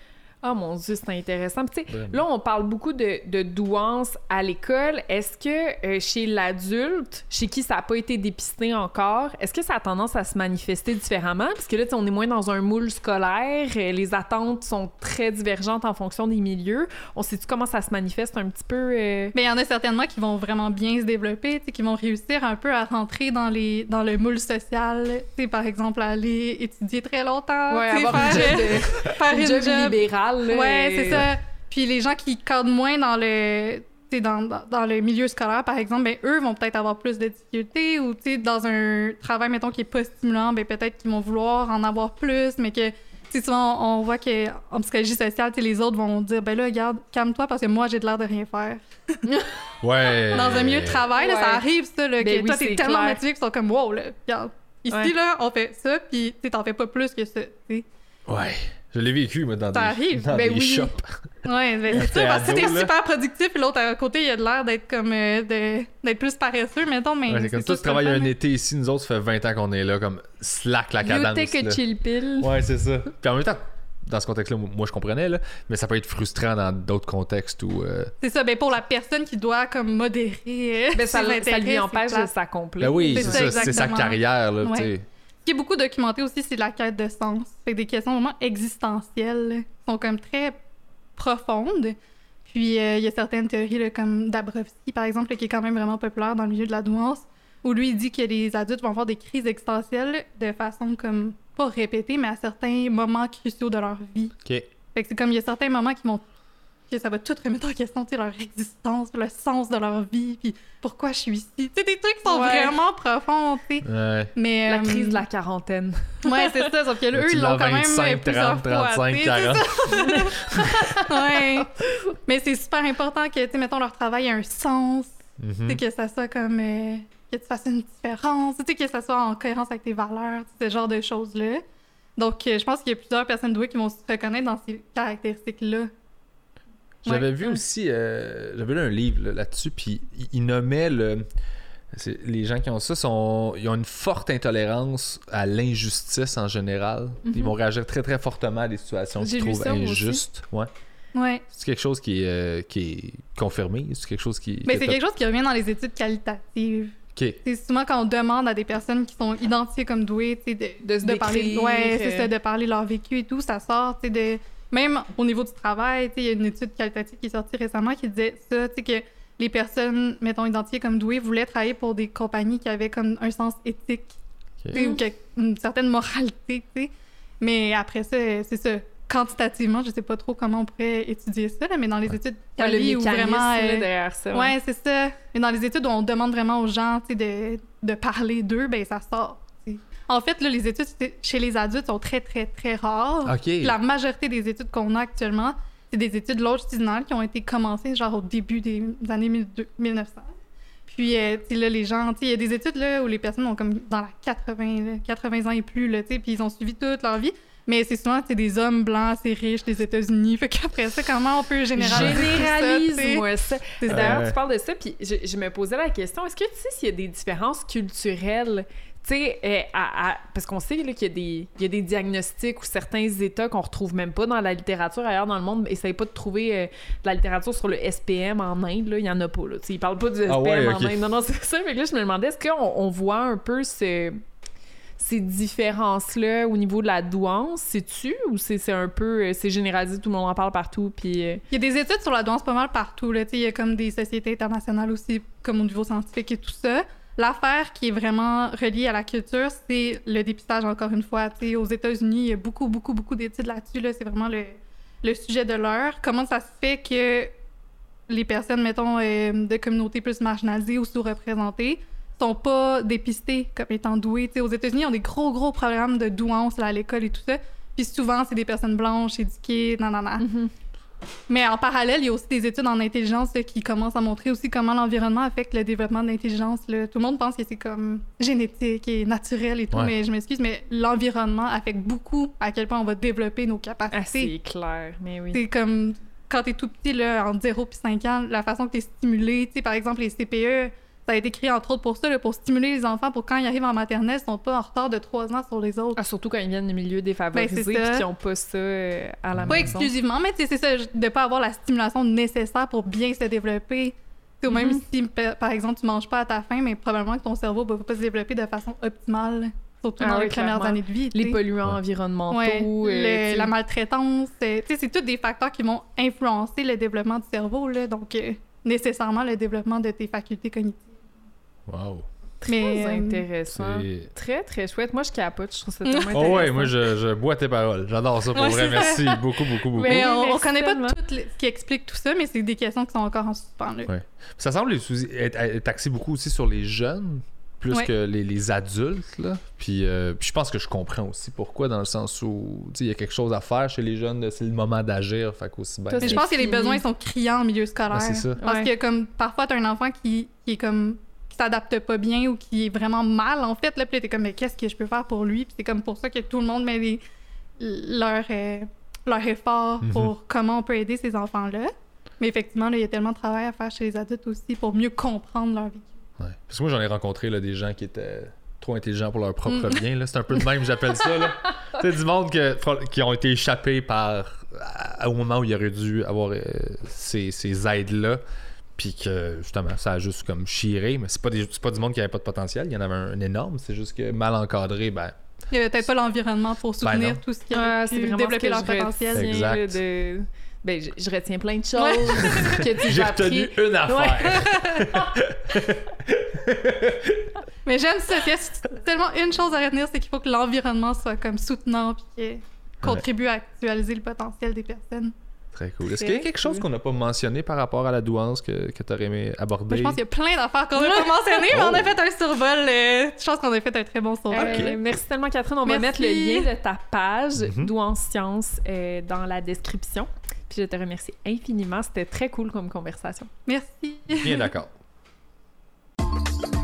Ah mon Dieu, c'est intéressant. Puis, tu sais, Vraiment. là, on parle beaucoup de, de douance à l'école. Est-ce que euh, chez l'adulte, chez qui ça n'a pas été dépisté encore, est-ce que ça a tendance à se manifester différemment? Parce que là, tu sais, on est moins dans un moule scolaire. euh, Les attentes sont très divergentes en fonction des milieux. On sait-tu comment ça se manifeste un petit peu? euh, Mais il y en a certainement qui vont vraiment bien se développer, tu sais, qui vont réussir un peu à rentrer dans, les, dans le moule social. Tu sais, par exemple, aller étudier très longtemps, Ouais, avoir une faire, job, de- faire une job. Là, Ouais, et- c'est ça. Puis les gens qui cadrent moins dans le tu sais, dans, dans, dans le milieu scolaire, par exemple, ben, eux vont peut-être avoir plus de difficultés ou, tu sais, dans un travail, mettons, qui est pas stimulant, ben, peut-être qu'ils vont vouloir en avoir plus, mais que, tu sais, souvent, on voit qu'en psychologie sociale, tu sais, les autres vont dire, ben là, regarde, calme-toi parce que moi, j'ai de l'air de rien faire. Ouais. Dans un milieu de travail, là, ça arrive, ça, là, Ben que oui, toi, c'est t'es tellement clair. motivé qu'ils sont comme, wow, là, regarde. Ici, Ouais. là, on fait ça, puis t'en fais pas plus que ça, tu sais. Ouais. Je l'ai vécu, moi, dans Ça des, arrive. dans Ben des oui. shops. Ouais, ben c'est ça, parce que t'es super productif, puis l'autre à côté, il a de l'air d'être comme. euh, de- d'être plus paresseux, mettons, mais. Ouais, c'est comme ça, toi, tu travailles un été ici, nous autres, ça fait 20 ans qu'on est là, comme slack la You cadence. a là. chill pill. Ouais, c'est ça. Puis en même temps, dans ce contexte-là, moi, je comprenais, là, mais ça peut être frustrant dans d'autres contextes où. euh, C'est ça, ben pour la personne qui doit comme modérer. euh, Ben, ça, ses ça lui c'est empêche de s'accomplir. Ben oui, C'est ça, c'est sa carrière, là, Ouais. tu sais. Ce qui est beaucoup documenté aussi, c'est la quête de sens. Fait que des questions vraiment existentielles qui sont comme très profondes. Puis euh, il y a certaines théories là, comme Dabrowski, par exemple, là, qui est quand même vraiment populaire dans le milieu de la douance, où lui il dit que les adultes vont avoir des crises existentielles de façon comme pas répétée, mais à certains moments cruciaux de leur vie. Ok. Fait que c'est comme il y a certains moments qui vont que ça va tout remettre en question, tu sais, leur existence, le sens de leur vie, puis pourquoi je suis ici. Tu sais, des trucs qui sont Ouais. vraiment profonds, tu sais. Ouais. Mais La euh, crise de la quarantaine. Ouais, c'est ça, sauf que là, eux, ils l'ont quand même 25, plusieurs 30, fois, 35, tu sais, c'est 40. ça. Ouais. Mais c'est super important que, tu sais, mettons, leur travail ait un sens, Mhm. sais, que ça soit comme... euh, que tu fasses une différence, tu sais, que ça soit en cohérence avec tes valeurs, ce genre de choses-là. Donc, euh, je pense qu'il y a plusieurs personnes douées qui vont se reconnaître dans ces caractéristiques-là. J'avais Ouais. vu aussi, euh, j'avais lu un livre là, là-dessus, puis il, il nommait le. Les gens qui ont ça sont, ils ont une forte intolérance à l'injustice en général. Ils Mhm. vont réagir très très fortement à des situations qu'ils trouvent aussi. injustes. Ouais. Ouais. C'est quelque chose qui est, euh, qui est confirmé. C'est quelque chose qui. Mais c'est quelque chose qui revient dans les études qualitatives. C'est souvent quand on demande à des personnes qui sont identifiées comme douées, de, De se parler, ouais, c'est euh. ça, de parler leur vécu et tout, ça sort, tu sais, de même au niveau du travail, tu sais, il y a une étude qualitative qui est sortie récemment qui disait ça, tu sais que les personnes, mettons identifiées comme douées, voulaient travailler pour des compagnies qui avaient comme un sens éthique, Ok. tu sais, ou une certaine moralité, tu sais. Mais après ça, c'est ça. quantitativement, je sais pas trop comment on pourrait étudier ça, là, mais dans les Ouais. études Ouais, le où vraiment... là, euh, derrière ça. Ouais, c'est ça. Mais dans les études où on demande vraiment aux gens tu sais, de, de parler d'eux, ben ça sort. En fait, là, les études chez les adultes sont très, très, très rares. Ok. La majorité des études qu'on a actuellement, c'est des études longitudinales qui ont été commencées genre au début des années 12- 1900. Puis, euh, tu sais, là, les gens, tu sais, il y a des études là, où les personnes ont comme dans la 80, là, 80 ans et plus, là, tu sais, puis ils ont suivi toute leur vie. Mais c'est souvent, c'est des hommes blancs assez riches des États-Unis. Fait qu'après ça, comment on peut généraliser? Généralise-moi ça. C'est ça. D'ailleurs, tu parles de ça, puis je, je me posais la question est-ce que tu sais s'il y a des différences culturelles tu sais, euh, à- à- parce qu'on sait là, qu'il y, a des- il y a des diagnostics ou certains états qu'on retrouve même pas dans la littérature ailleurs dans le monde. Essaye pas de trouver euh, de la littérature sur le SPM en Inde, là, il y en a pas. Là. Ils parlent pas du SPM Ah ouais, en. Inde. Non, non, c'est ça. Fait que là, je me demandais, est-ce qu'on on voit un peu ce- ces différences-là au niveau de la douance? C'est-tu ou c'est c'est un peu... euh, C'est généralisé, tout le monde en parle partout, puis... euh, Il y a des études sur la douance pas mal partout. Là. Tu sais, Il y a comme des sociétés internationales aussi, comme au niveau scientifique et tout ça. L'affaire qui est vraiment reliée à la culture, c'est le dépistage, encore une fois. Tu sais, aux États-Unis, il y a beaucoup, beaucoup, beaucoup d'études là-dessus. Là. C'est vraiment le, le sujet de l'heure. Comment ça se fait que les personnes, mettons, euh, de communautés plus marginalisées ou sous-représentées sont pas dépistées comme étant douées? Aux États-Unis, ils ont des gros, gros programmes de douance à l'école et tout ça. Puis souvent, c'est des personnes blanches, éduquées, nanana. mhm. Mais en parallèle, il y a aussi des études en intelligence là, qui commencent à montrer aussi comment l'environnement affecte le développement de l'intelligence. là. Tout le monde pense que c'est comme génétique et naturel et tout, Ouais. mais je m'excuse, mais l'environnement affecte beaucoup à quel point on va développer nos Ah, capacités. c'est clair, mais oui. c'est comme quand t'es tout petit, là, entre 0 puis 5 ans, la façon que t'es stimulé, tu sais, par exemple, les CPE, ça a été créé entre autres pour ça, là, pour stimuler les enfants pour quand ils arrivent en maternelle, ils sont pas en retard de 3 ans sur les autres. Ah, surtout quand ils viennent des milieux défavorisés Ben, c'est et ça. qui n'ont pas ça euh, à la Pas maison. exclusivement, mais c'est ça, de pas avoir la stimulation nécessaire pour bien se développer. Ou même Mhm. si, pa- par exemple, tu manges pas à ta faim, mais probablement que ton cerveau va pas se développer de façon optimale, surtout Ah dans oui, les premières années de vie. Les polluants Ouais. environnementaux. Ouais, euh, le- la maltraitance, euh, c'est tous des facteurs qui vont influencer le développement du cerveau, là, donc euh, nécessairement le développement de tes facultés cognitives. Wow. Très Mais, euh, intéressant. Très, très chouette. Moi, je capote. Je trouve ça tellement Oh intéressant. ouais, moi je, je bois tes paroles. J'adore ça pour Ouais, vrai. Merci beaucoup, beaucoup, beaucoup. Mais on, on merci connaît pas tout ce qui explique tout ça, mais c'est des questions qui sont encore en suspens. Là. Ouais. Ça semble être, être- axé beaucoup aussi sur les jeunes, plus Ouais. que les, les adultes. Là. Puis, euh, puis je pense que je comprends aussi pourquoi, dans le sens où tu sais, il y a quelque chose à faire chez les jeunes. C'est le moment d'agir. Fait qu'aussi bien. Toi, Mais je pense que les besoins sont criants en milieu scolaire. C'est ça. Parce Ouais. que comme parfois t'as un enfant qui, qui est comme qui s'adapte pas bien ou qui est vraiment mal en fait là puis là, t'es comme mais qu'est-ce que je peux faire pour lui? Puis c'est comme pour ça que tout le monde met les, leur euh, leur effort Mhm. pour comment on peut aider ces enfants là mais effectivement là, il y a tellement de travail à faire chez les adultes aussi pour mieux comprendre leur vie Ouais. Parce que moi, j'en ai rencontré là, des gens qui étaient trop intelligents pour leur propre Mm. bien. C'est un peu de même, j'appelle ça. tu sais, du monde que- qui ont été échappés par, au moment où il aurait dû avoir euh, ces, ces aides-là. Puis que, justement, ça a juste comme chiré. Mais c'est pas, des- c'est pas du monde qui avait pas de potentiel. Il y en avait un, énorme. C'est juste que mal encadré, ben. il y avait peut-être pas l'environnement pour Ben soutenir tout ce qui Ah, pu développer leur potentiel Exact. de... Ben, je, je retiens plein de choses que tu J'ai retenu appris. une affaire. mais j'aime ça il y a tellement une chose à retenir c'est qu'il faut que l'environnement soit comme soutenant puis qu'il contribue à actualiser le potentiel des personnes Très cool. Est-ce qu'il y a quelque chose cool. qu'on n'a pas mentionné par rapport à la douance que, que tu aurais aimé aborder? je pense qu'il y a plein d'affaires qu'on n'a pas mentionnées, mais on a Oh. fait un survol. euh, je pense qu'on a fait un très bon survol. Euh. Merci tellement, Catherine. On va mettre le lien de ta page Mhm. Douance Science euh, dans la description. Puis je te remercie infiniment. C'était très cool comme conversation. Merci. Bien d'accord.